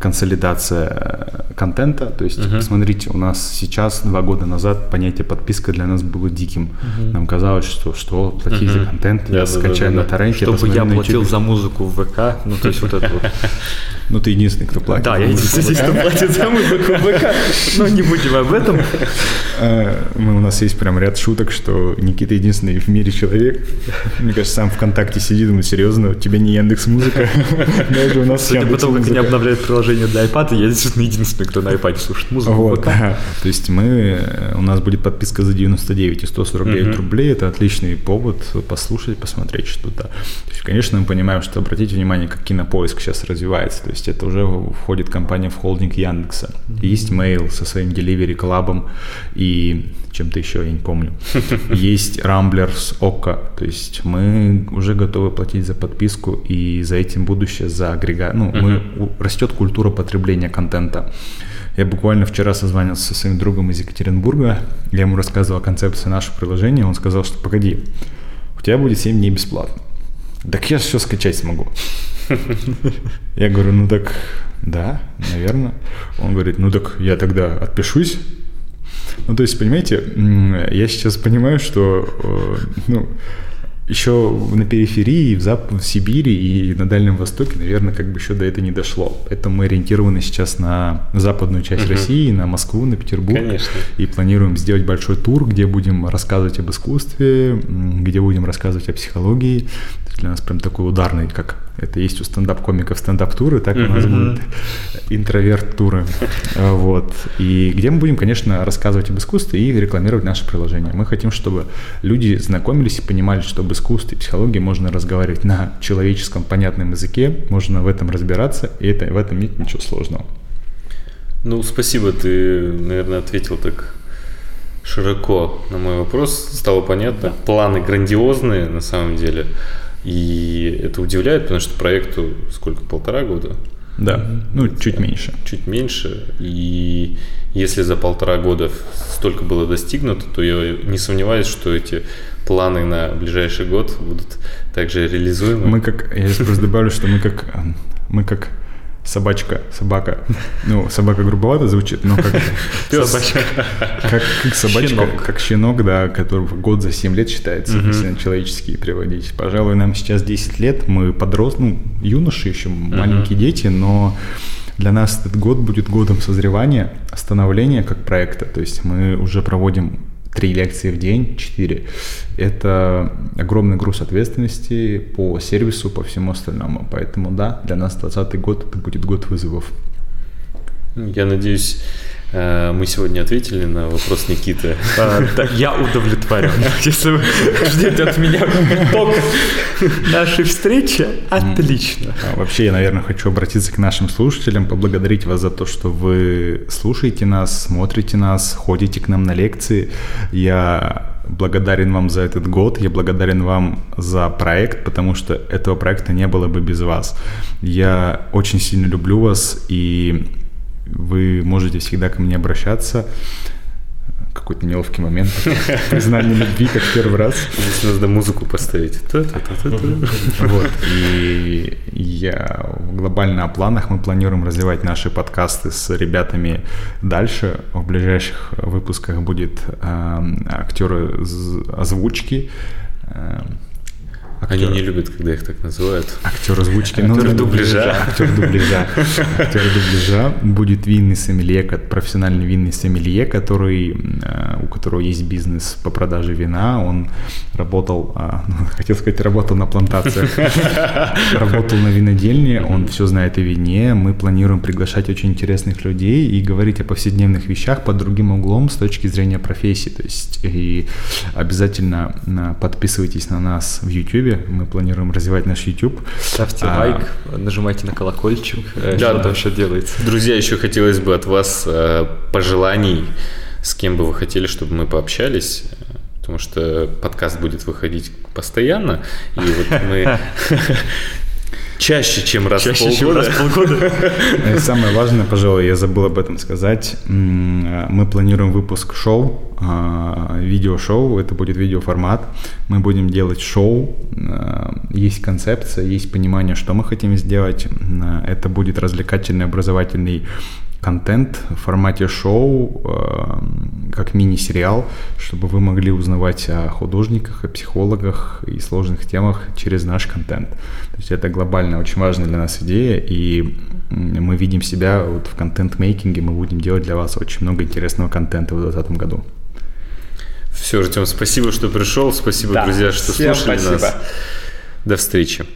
консолидация контента. То есть, посмотрите, у нас сейчас, два года назад, понятие подписка для нас было диким. Нам казалось, что что, платить за контент, я Да-да-да-да-да. скачаю на торренте, Чтобы я платил YouTube. за музыку в ВК, ну то есть вот это вот. Ну, ты единственный, кто платит. Да, я единственный, кто платит за музыку ВК, но не будем об этом. Э, Мы, у нас есть прям ряд шуток, что Никита единственный в мире человек. Мне кажется, сам ВКонтакте сидит, думает, серьезно, у тебя не Яндекс Музыка. Даже у нас Судя по тому, как Яндекс.Музыка. обновляют приложение для iPad, я действительно единственный, кто на iPad слушает музыку. Вот, да. То есть мы, э, у нас будет подписка за 99 и 149 рублей. Это отличный повод послушать, посмотреть что-то. То есть, конечно, мы понимаем, что обратите внимание, как кинопоиск сейчас развивается. То есть это уже входит компания в холдинг Яндекса. Есть Mail со своим Delivery клабом и чем-то еще, я не помню. Есть Рамблер с ОККО, то есть мы уже готовы платить за подписку и за этим будущее, за агрегат. Ну, мы, растет культура потребления контента. Я буквально вчера созванивался со своим другом из Екатеринбурга, я ему рассказывал о концепции нашего приложения, он сказал, что погоди, у тебя будет 7 дней бесплатно. Так я же все скачать смогу. Я говорю, ну так, да, наверное. Он говорит, ну так я тогда отпишусь. Ну, то есть, понимаете, я сейчас понимаю, что, э, ну, еще на периферии, в, Зап... в Сибири и на Дальнем Востоке, наверное, как бы еще до этого не дошло. Поэтому мы ориентированы сейчас на западную часть угу. России, на Москву, на Петербург. Конечно. И планируем сделать большой тур, где будем рассказывать об искусстве, где будем рассказывать о психологии. Для нас прям такой ударный, как это есть у стендап-комиков стендап-туры, так у нас будут интроверт-туры. Вот. И где мы будем, конечно, рассказывать об искусстве и рекламировать наше приложение. Мы хотим, чтобы люди знакомились и понимали, что об искусстве и психологии можно разговаривать на человеческом понятном языке, можно в этом разбираться, и это, в этом нет ничего сложного. Ну, спасибо, ты, наверное, ответил так широко на мой вопрос. Стало понятно. Планы грандиозные на самом деле. И это удивляет, потому что проекту сколько, полтора года? Да, ну чуть меньше. Чуть меньше. И если за полтора года столько было достигнуто, то я не сомневаюсь, что эти планы на ближайший год будут также реализуемы. Мы как, я сейчас просто добавлю, что мы как, мы как собачка, собака. Ну, собака грубовато звучит, но как собачка. Как, как собачка, щенок. как щенок, да, который год за 7 лет считается, угу. если на человеческие переводить. Пожалуй, нам сейчас 10 лет, мы подрос, ну, юноши еще, угу. маленькие дети, но для нас этот год будет годом созревания, становления как проекта. То есть мы уже проводим три лекции в день, четыре. Это огромный груз ответственности по сервису, по всему остальному. Поэтому да, для нас 2020 год это будет год вызовов. Я надеюсь, мы сегодня ответили на вопрос Никиты. А, я удовлетворен. Если вы ждете от меня итог нашей встречи, отлично. А, вообще, я, наверное, хочу обратиться к нашим слушателям, поблагодарить вас за то, что вы слушаете нас, смотрите нас, ходите к нам на лекции. Я благодарен вам за этот год, я благодарен вам за проект, потому что этого проекта не было бы без вас. Я очень сильно люблю вас и вы можете всегда ко мне обращаться. Какой-то неловкий момент. Признание любви, как первый раз. Здесь надо музыку поставить. Вот. И я глобально о планах. Мы планируем развивать наши подкасты с ребятами дальше. В ближайших выпусках будет актеры озвучки, Актер... Они не любят, когда их так называют. Актер озвучки. Актер ну, дубляжа. Актер дубляжа. Актер дубляжа. Будет винный сомелье, профессиональный винный сомелье, который, э, у которого есть бизнес по продаже вина. Он работал, а, ну, хотел сказать, работал на плантациях. Работал на винодельне. Он все знает о вине. Мы планируем приглашать очень интересных людей и говорить о повседневных вещах под другим углом с точки зрения профессии. То есть и обязательно э, подписывайтесь на нас в YouTube YouTube. Мы планируем развивать наш YouTube. Ставьте а, лайк, нажимайте на колокольчик, э, да, что там еще делается. Друзья, еще хотелось бы от вас э, пожеланий, с кем бы вы хотели, чтобы мы пообщались потому что подкаст будет выходить постоянно, и вот мы Чаще, чем раз Чаще, в полгода. Чем раз в полгода. И самое важное, пожалуй, я забыл об этом сказать. Мы планируем выпуск шоу, а, видеошоу. Это будет видеоформат. Мы будем делать шоу. А, есть концепция, есть понимание, что мы хотим сделать. А, это будет развлекательный, образовательный контент в формате шоу, как мини-сериал, чтобы вы могли узнавать о художниках, о психологах и сложных темах через наш контент. То есть это глобально очень важная для нас идея, и мы видим себя вот в контент-мейкинге, мы будем делать для вас очень много интересного контента в 2020 году. Все, Артем, спасибо, что пришел, спасибо, да, друзья, что слушали спасибо. нас. До встречи.